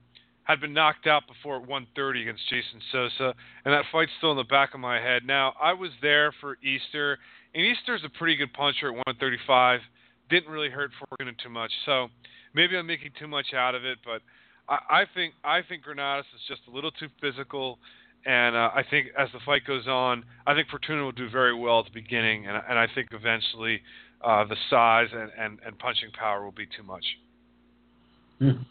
E: had been knocked out before at 130 against Jason Sosa, and that fight's still in the back of my head. Now, I was there for Easter, and Easter's a pretty good puncher at 135. Didn't really hurt Fortuna too much, so maybe I'm making too much out of it, but I, I think I think Granados is just a little too physical and uh, I think as the fight goes on, I think Fortuna will do very well at the beginning, and, and I think eventually uh, the size and, and, and punching power will be too much.
D: Hmm.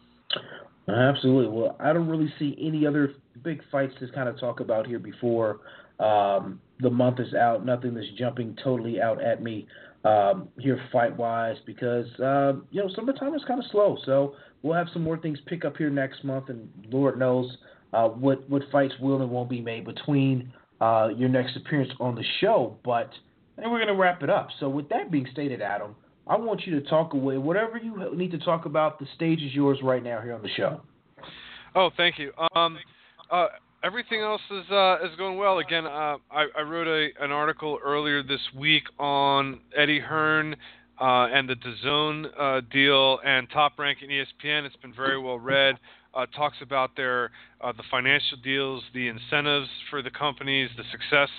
D: Absolutely. Well, I don't really see any other big fights to kind of talk about here before um, the month is out. Nothing that's jumping totally out at me um, here fight wise because uh, you know summertime is kind of slow. So we'll have some more things pick up here next month, and Lord knows uh, what what fights will and won't be made between uh, your next appearance on the show. But and we're gonna wrap it up. So with that being stated, Adam, I want you to talk away whatever you need to talk about. The stage is yours right now here on the show.
E: Oh, thank you. Um, uh, everything else is uh, is going well. Again, uh, I, I, wrote a, an article earlier this week on Eddie Hearn uh, and the DAZN uh, deal and Top Rank in ESPN. It's been very well read uh, talks about their uh, the financial deals, the incentives for the companies, the success,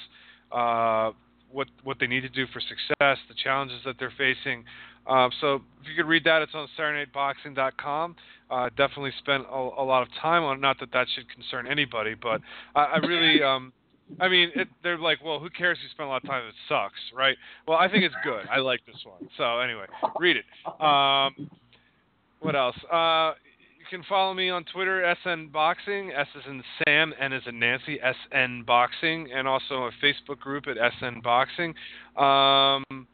E: uh, what what they need to do for success, the challenges that they're facing. Uh, so if you could read that, it's on SaturdayNightBoxing.com. Uh, definitely spent a, a, lot of time on. It. Not that that should concern anybody, but I, I really. Um, I mean, it, they're like, well, who cares? If you spend a lot of time. It sucks, right? Well, I think it's good. I like this one. So anyway, read it. Um, what else? Uh, you can follow me on Twitter, SN Boxing. S is in Sam, N is in Nancy, SN Boxing, and also a Facebook group at SN Boxing. Um,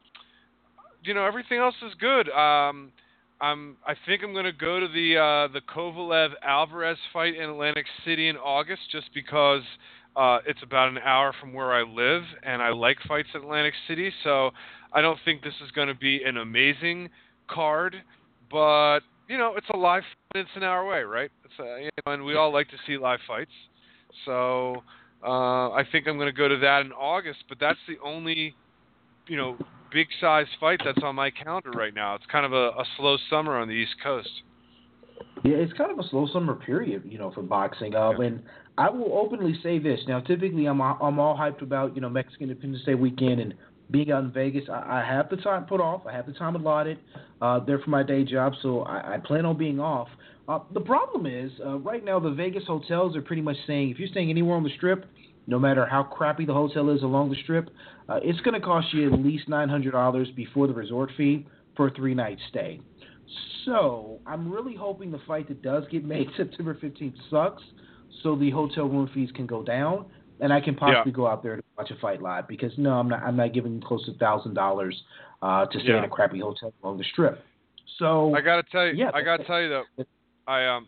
E: you know, everything else is good. Um, I'm, I think I'm going to go to the uh, the Kovalev Alvarez fight in Atlantic City in August, just because uh, it's about an hour from where I live, and I like fights in Atlantic City. So I don't think this is going to be an amazing card, but you know, it's a live. It's an hour away, right? It's a, you know, and we all like to see live fights. So uh, I think I'm going to go to that in August. But that's the only, you know, big size fight that's on my calendar right now. It's kind of a, a slow summer on the East Coast.
D: Yeah, it's kind of a slow summer period, you know, for boxing. Um, yeah. And I will openly say this. Now, typically, I'm I'm all hyped about you know Mexican Independence Day weekend and being out in Vegas. I, I have the time put off. I have the time allotted uh, there for my day job, so I, I plan on being off. Uh, the problem is, uh, right now, the Vegas hotels are pretty much saying if you're staying anywhere on the strip, no matter how crappy the hotel is along the strip, uh, it's going to cost you at least $900 before the resort fee for a three night stay. So I'm really hoping the fight that does get made September 15th sucks, so the hotel room fees can go down, and I can possibly yeah. go out there to watch a fight live. Because no, I'm not. I'm not giving close to thousand uh, dollars to stay yeah. in a crappy hotel along the strip. So
E: I gotta tell you, yeah, I gotta tell you though, I um,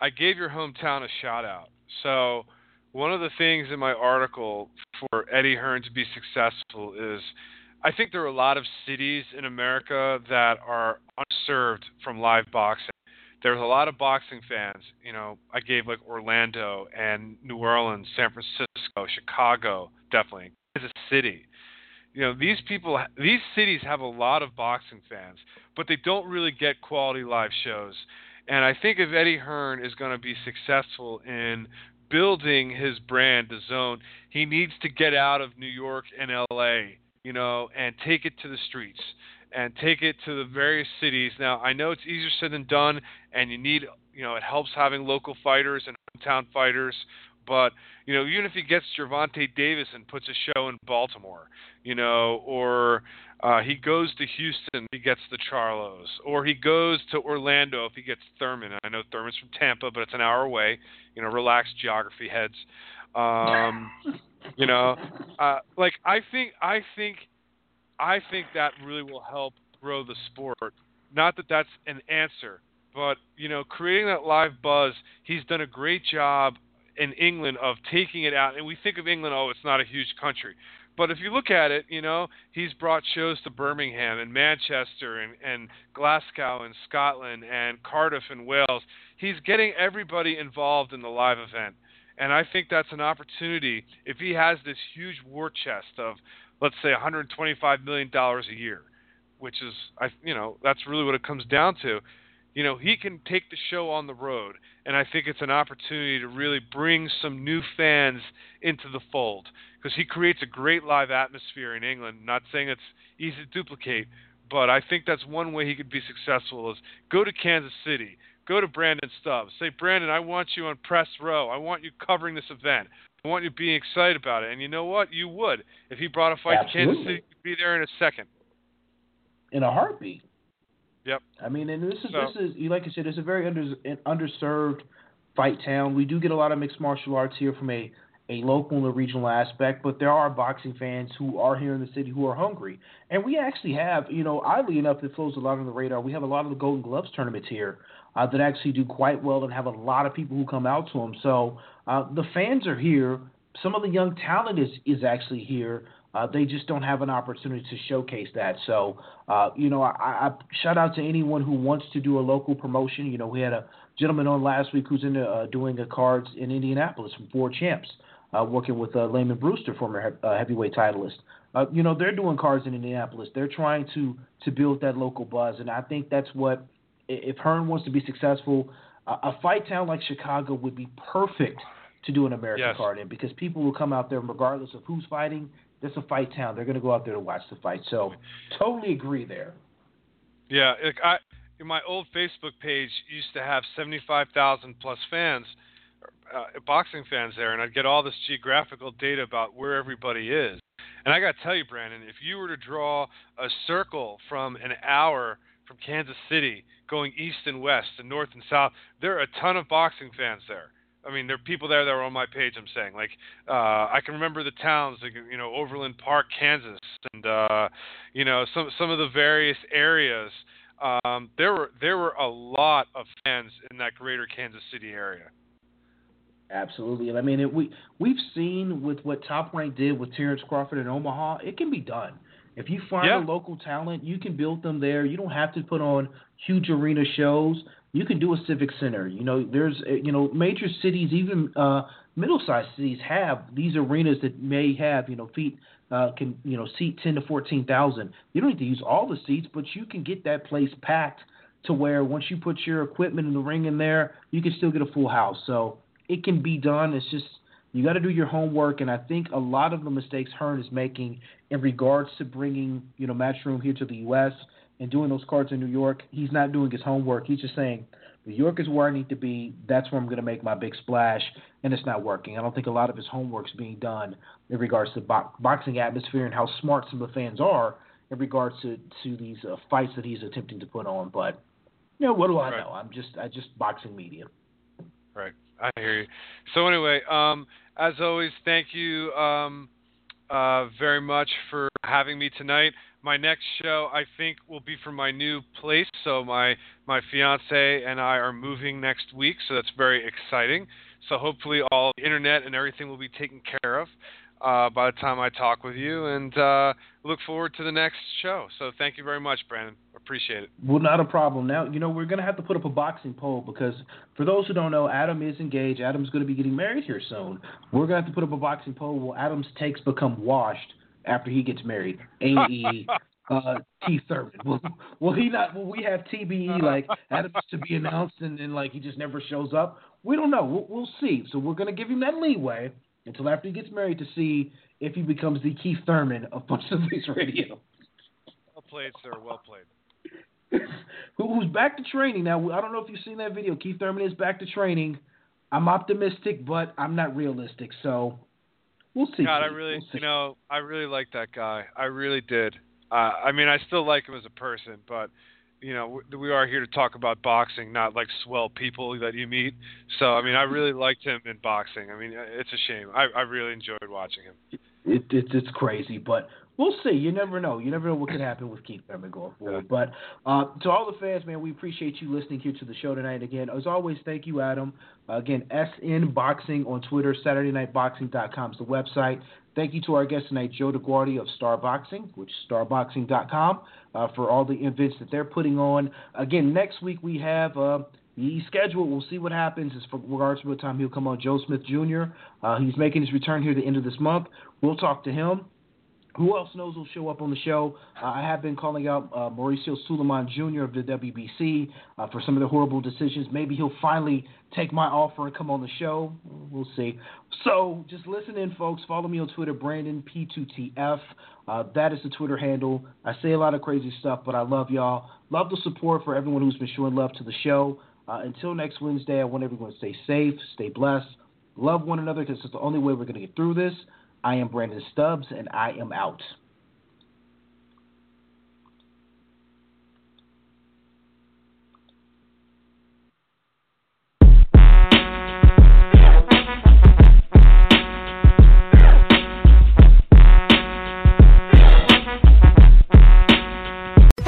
E: I gave your hometown a shout out. So one of the things in my article for Eddie Hearn to be successful is I think there are a lot of cities in America that are unserved from live boxing. There's a lot of boxing fans. You know, I gave like Orlando and New Orleans, San Francisco, Chicago, definitely, Kansas City. You know, these people, these cities have a lot of boxing fans, but they don't really get quality live shows. And I think if Eddie Hearn is going to be successful in building his brand, the zone, he needs to get out of New York and LA, you know, and take it to the streets and take it to the various cities. Now, I know it's easier said than done, and you need, you know, it helps having local fighters and hometown fighters. But you know, even if he gets Gervonta Davis and puts a show in Baltimore, you know, or uh, he goes to Houston, he gets the Charlos, or he goes to Orlando if he gets Thurman. I know Thurman's from Tampa, but it's an hour away. You know, relaxed geography heads. Um, you know, uh, like I think I think I think that really will help grow the sport. Not that that's an answer, but you know, creating that live buzz. He's done a great job in England of taking it out. And we think of England, oh, it's not a huge country. But if you look at it, you know, he's brought shows to Birmingham and Manchester and, and Glasgow and Scotland and Cardiff and Wales. He's getting everybody involved in the live event. And I think that's an opportunity if he has this huge war chest of, let's say, $125 million a year, which is, I, you know, that's really what it comes down to. You know, he can take the show on the road, and I think it's an opportunity to really bring some new fans into the fold because he creates a great live atmosphere in England. Not saying it's easy to duplicate, but I think that's one way he could be successful is go to Kansas City, go to Brandon Stubbs, say, Brandon, I want you on press row. I want you covering this event. I want you being excited about it. And you know what? You would. If he brought a fight Absolutely. to Kansas City, you'd be there in a second.
D: In a heartbeat.
E: Yep.
D: I mean, and this is so, this is like I said, it's a very under, underserved fight town. We do get a lot of mixed martial arts here from a a local and a regional aspect, but there are boxing fans who are here in the city who are hungry. And we actually have, you know, oddly enough, it flows a lot on the radar. We have a lot of the Golden Gloves tournaments here uh, that actually do quite well and have a lot of people who come out to them. So uh, the fans are here. Some of the young talent is is actually here. Uh, they just don't have an opportunity to showcase that. So, uh, you know, I, I shout out to anyone who wants to do a local promotion. You know, we had a gentleman on last week who's in uh, doing a cards in Indianapolis from Four Champs uh, working with uh, Lamon Brewster, former uh, heavyweight titleist. Uh, you know, they're doing cards in Indianapolis. They're trying to to build that local buzz, and I think that's what if Hearn wants to be successful, uh, a fight town like Chicago would be perfect to do an American yes. card in because people will come out there regardless of who's fighting. It's a fight town. They're going to go out there to watch the fight. So, totally agree there.
E: Yeah, I my old Facebook page used to have seventy five thousand plus fans uh, boxing fans there, and I'd get all this geographical data about where everybody is. And I got to tell you, Brandon, if you were to draw a circle from an hour from Kansas City going east and west and north and south, there are a ton of boxing fans there. I mean, there are people there that are on my page. I'm saying, like, uh, I can remember the towns, like, you know, Overland Park, Kansas, and uh, you know, some some of the various areas. Um, there were there were a lot of fans in that greater Kansas City area.
D: Absolutely, and I mean, it, we we've seen with what Top Rank did with Terence Crawford in Omaha, it can be done. If you find yeah. a local talent, you can build them there. You don't have to put on huge arena shows. You can do a civic center. You know, there's uh, you know major cities, even uh, middle-sized cities have these arenas that may have you know feet uh, can you know seat ten to fourteen thousand. You don't need to use all the seats, but you can get that place packed to where once you put your equipment in the ring in there, you can still get a full house. So it can be done. It's just you got to do your homework, and I think a lot of the mistakes Hearn is making in regards to bringing you know Matchroom here to the U.S. and doing those cards in New York, he's not doing his homework. He's just saying New York is where I need to be. That's where I'm going to make my big splash, and it's not working. I don't think a lot of his homework's being done in regards to bo- boxing atmosphere and how smart some of the fans are in regards to to these uh, fights that he's attempting to put on. But you know, what do I
E: Right.
D: know? I'm just I just boxing media.
E: Right. I hear you. So anyway, um, as always, thank you um, uh, very much for having me tonight. My next show, I think, will be from my new place. So my my fiance and I are moving next week, so that's very exciting. So hopefully, all the internet and everything will be taken care of uh, by the time I talk with you, and uh, look forward to the next show. So thank you very much, Brandon. Appreciate it.
D: Well, not a problem. Now, you know, we're to have to put up a boxing poll because for those who don't know, Adam is engaged. Adam's to be getting married here soon. We're to have to put up a boxing poll. Will Adam's takes become washed after he gets married? A.E. uh, T. Thurman. Will, will he not? Will we have TBE like Adams to be announced and then like he just never shows up? We don't know. We'll, we'll see. So we're going to give him that leeway until after he gets married to see if he becomes the Keith Thurman of Punch the Face Radio.
E: Well played, sir. Well played.
D: who, who's back to training now. I don't know if you've seen that video. Keith Thurman is back to training. I'm optimistic, but I'm not realistic. So we'll see.
E: God, I really,
D: We'll
E: you know, I really like that guy. I really did. Uh, I mean, I still like him as a person, but you know, we, we are here to talk about boxing, not like swell people that you meet. So, I mean, I really liked him in boxing. I mean, it's a shame. I, I really enjoyed watching him.
D: it, it, it's crazy, but we'll see. You never know. You never know what could happen with Keith Thurman going forward. But uh, to all the fans, man, we appreciate you listening here to the show tonight. Again, as always, thank you, Adam. Uh, again, SN Boxing on Twitter, SaturdayNightBoxing.com is the website. Thank you to our guest tonight, Joe DeGuardia of Star Boxing, which is starboxing.com, uh, for all the events that they're putting on. Again, next week we have uh, the schedule. We'll see what happens as regards to what time he'll come on. Joe Smith Jr. Uh, he's making his return here at the end of this month. We'll talk to him. Who else knows will show up on the show? Uh, I have been calling out uh, Mauricio Sulaiman Jr. of the WBC uh, for some of the horrible decisions. Maybe he'll finally take my offer and come on the show. We'll see. So just listen in, folks. Follow me on Twitter, Brandon P2TF. Uh, that is the Twitter handle. I say a lot of crazy stuff, but I love y'all. Love the support for everyone who's been showing love to the show. Uh, until next Wednesday, I want everyone to stay safe, stay blessed, love one another because it's the only way we're going to get through this. I am Brandon Stubbs, and I am out.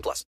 H: 18 plus.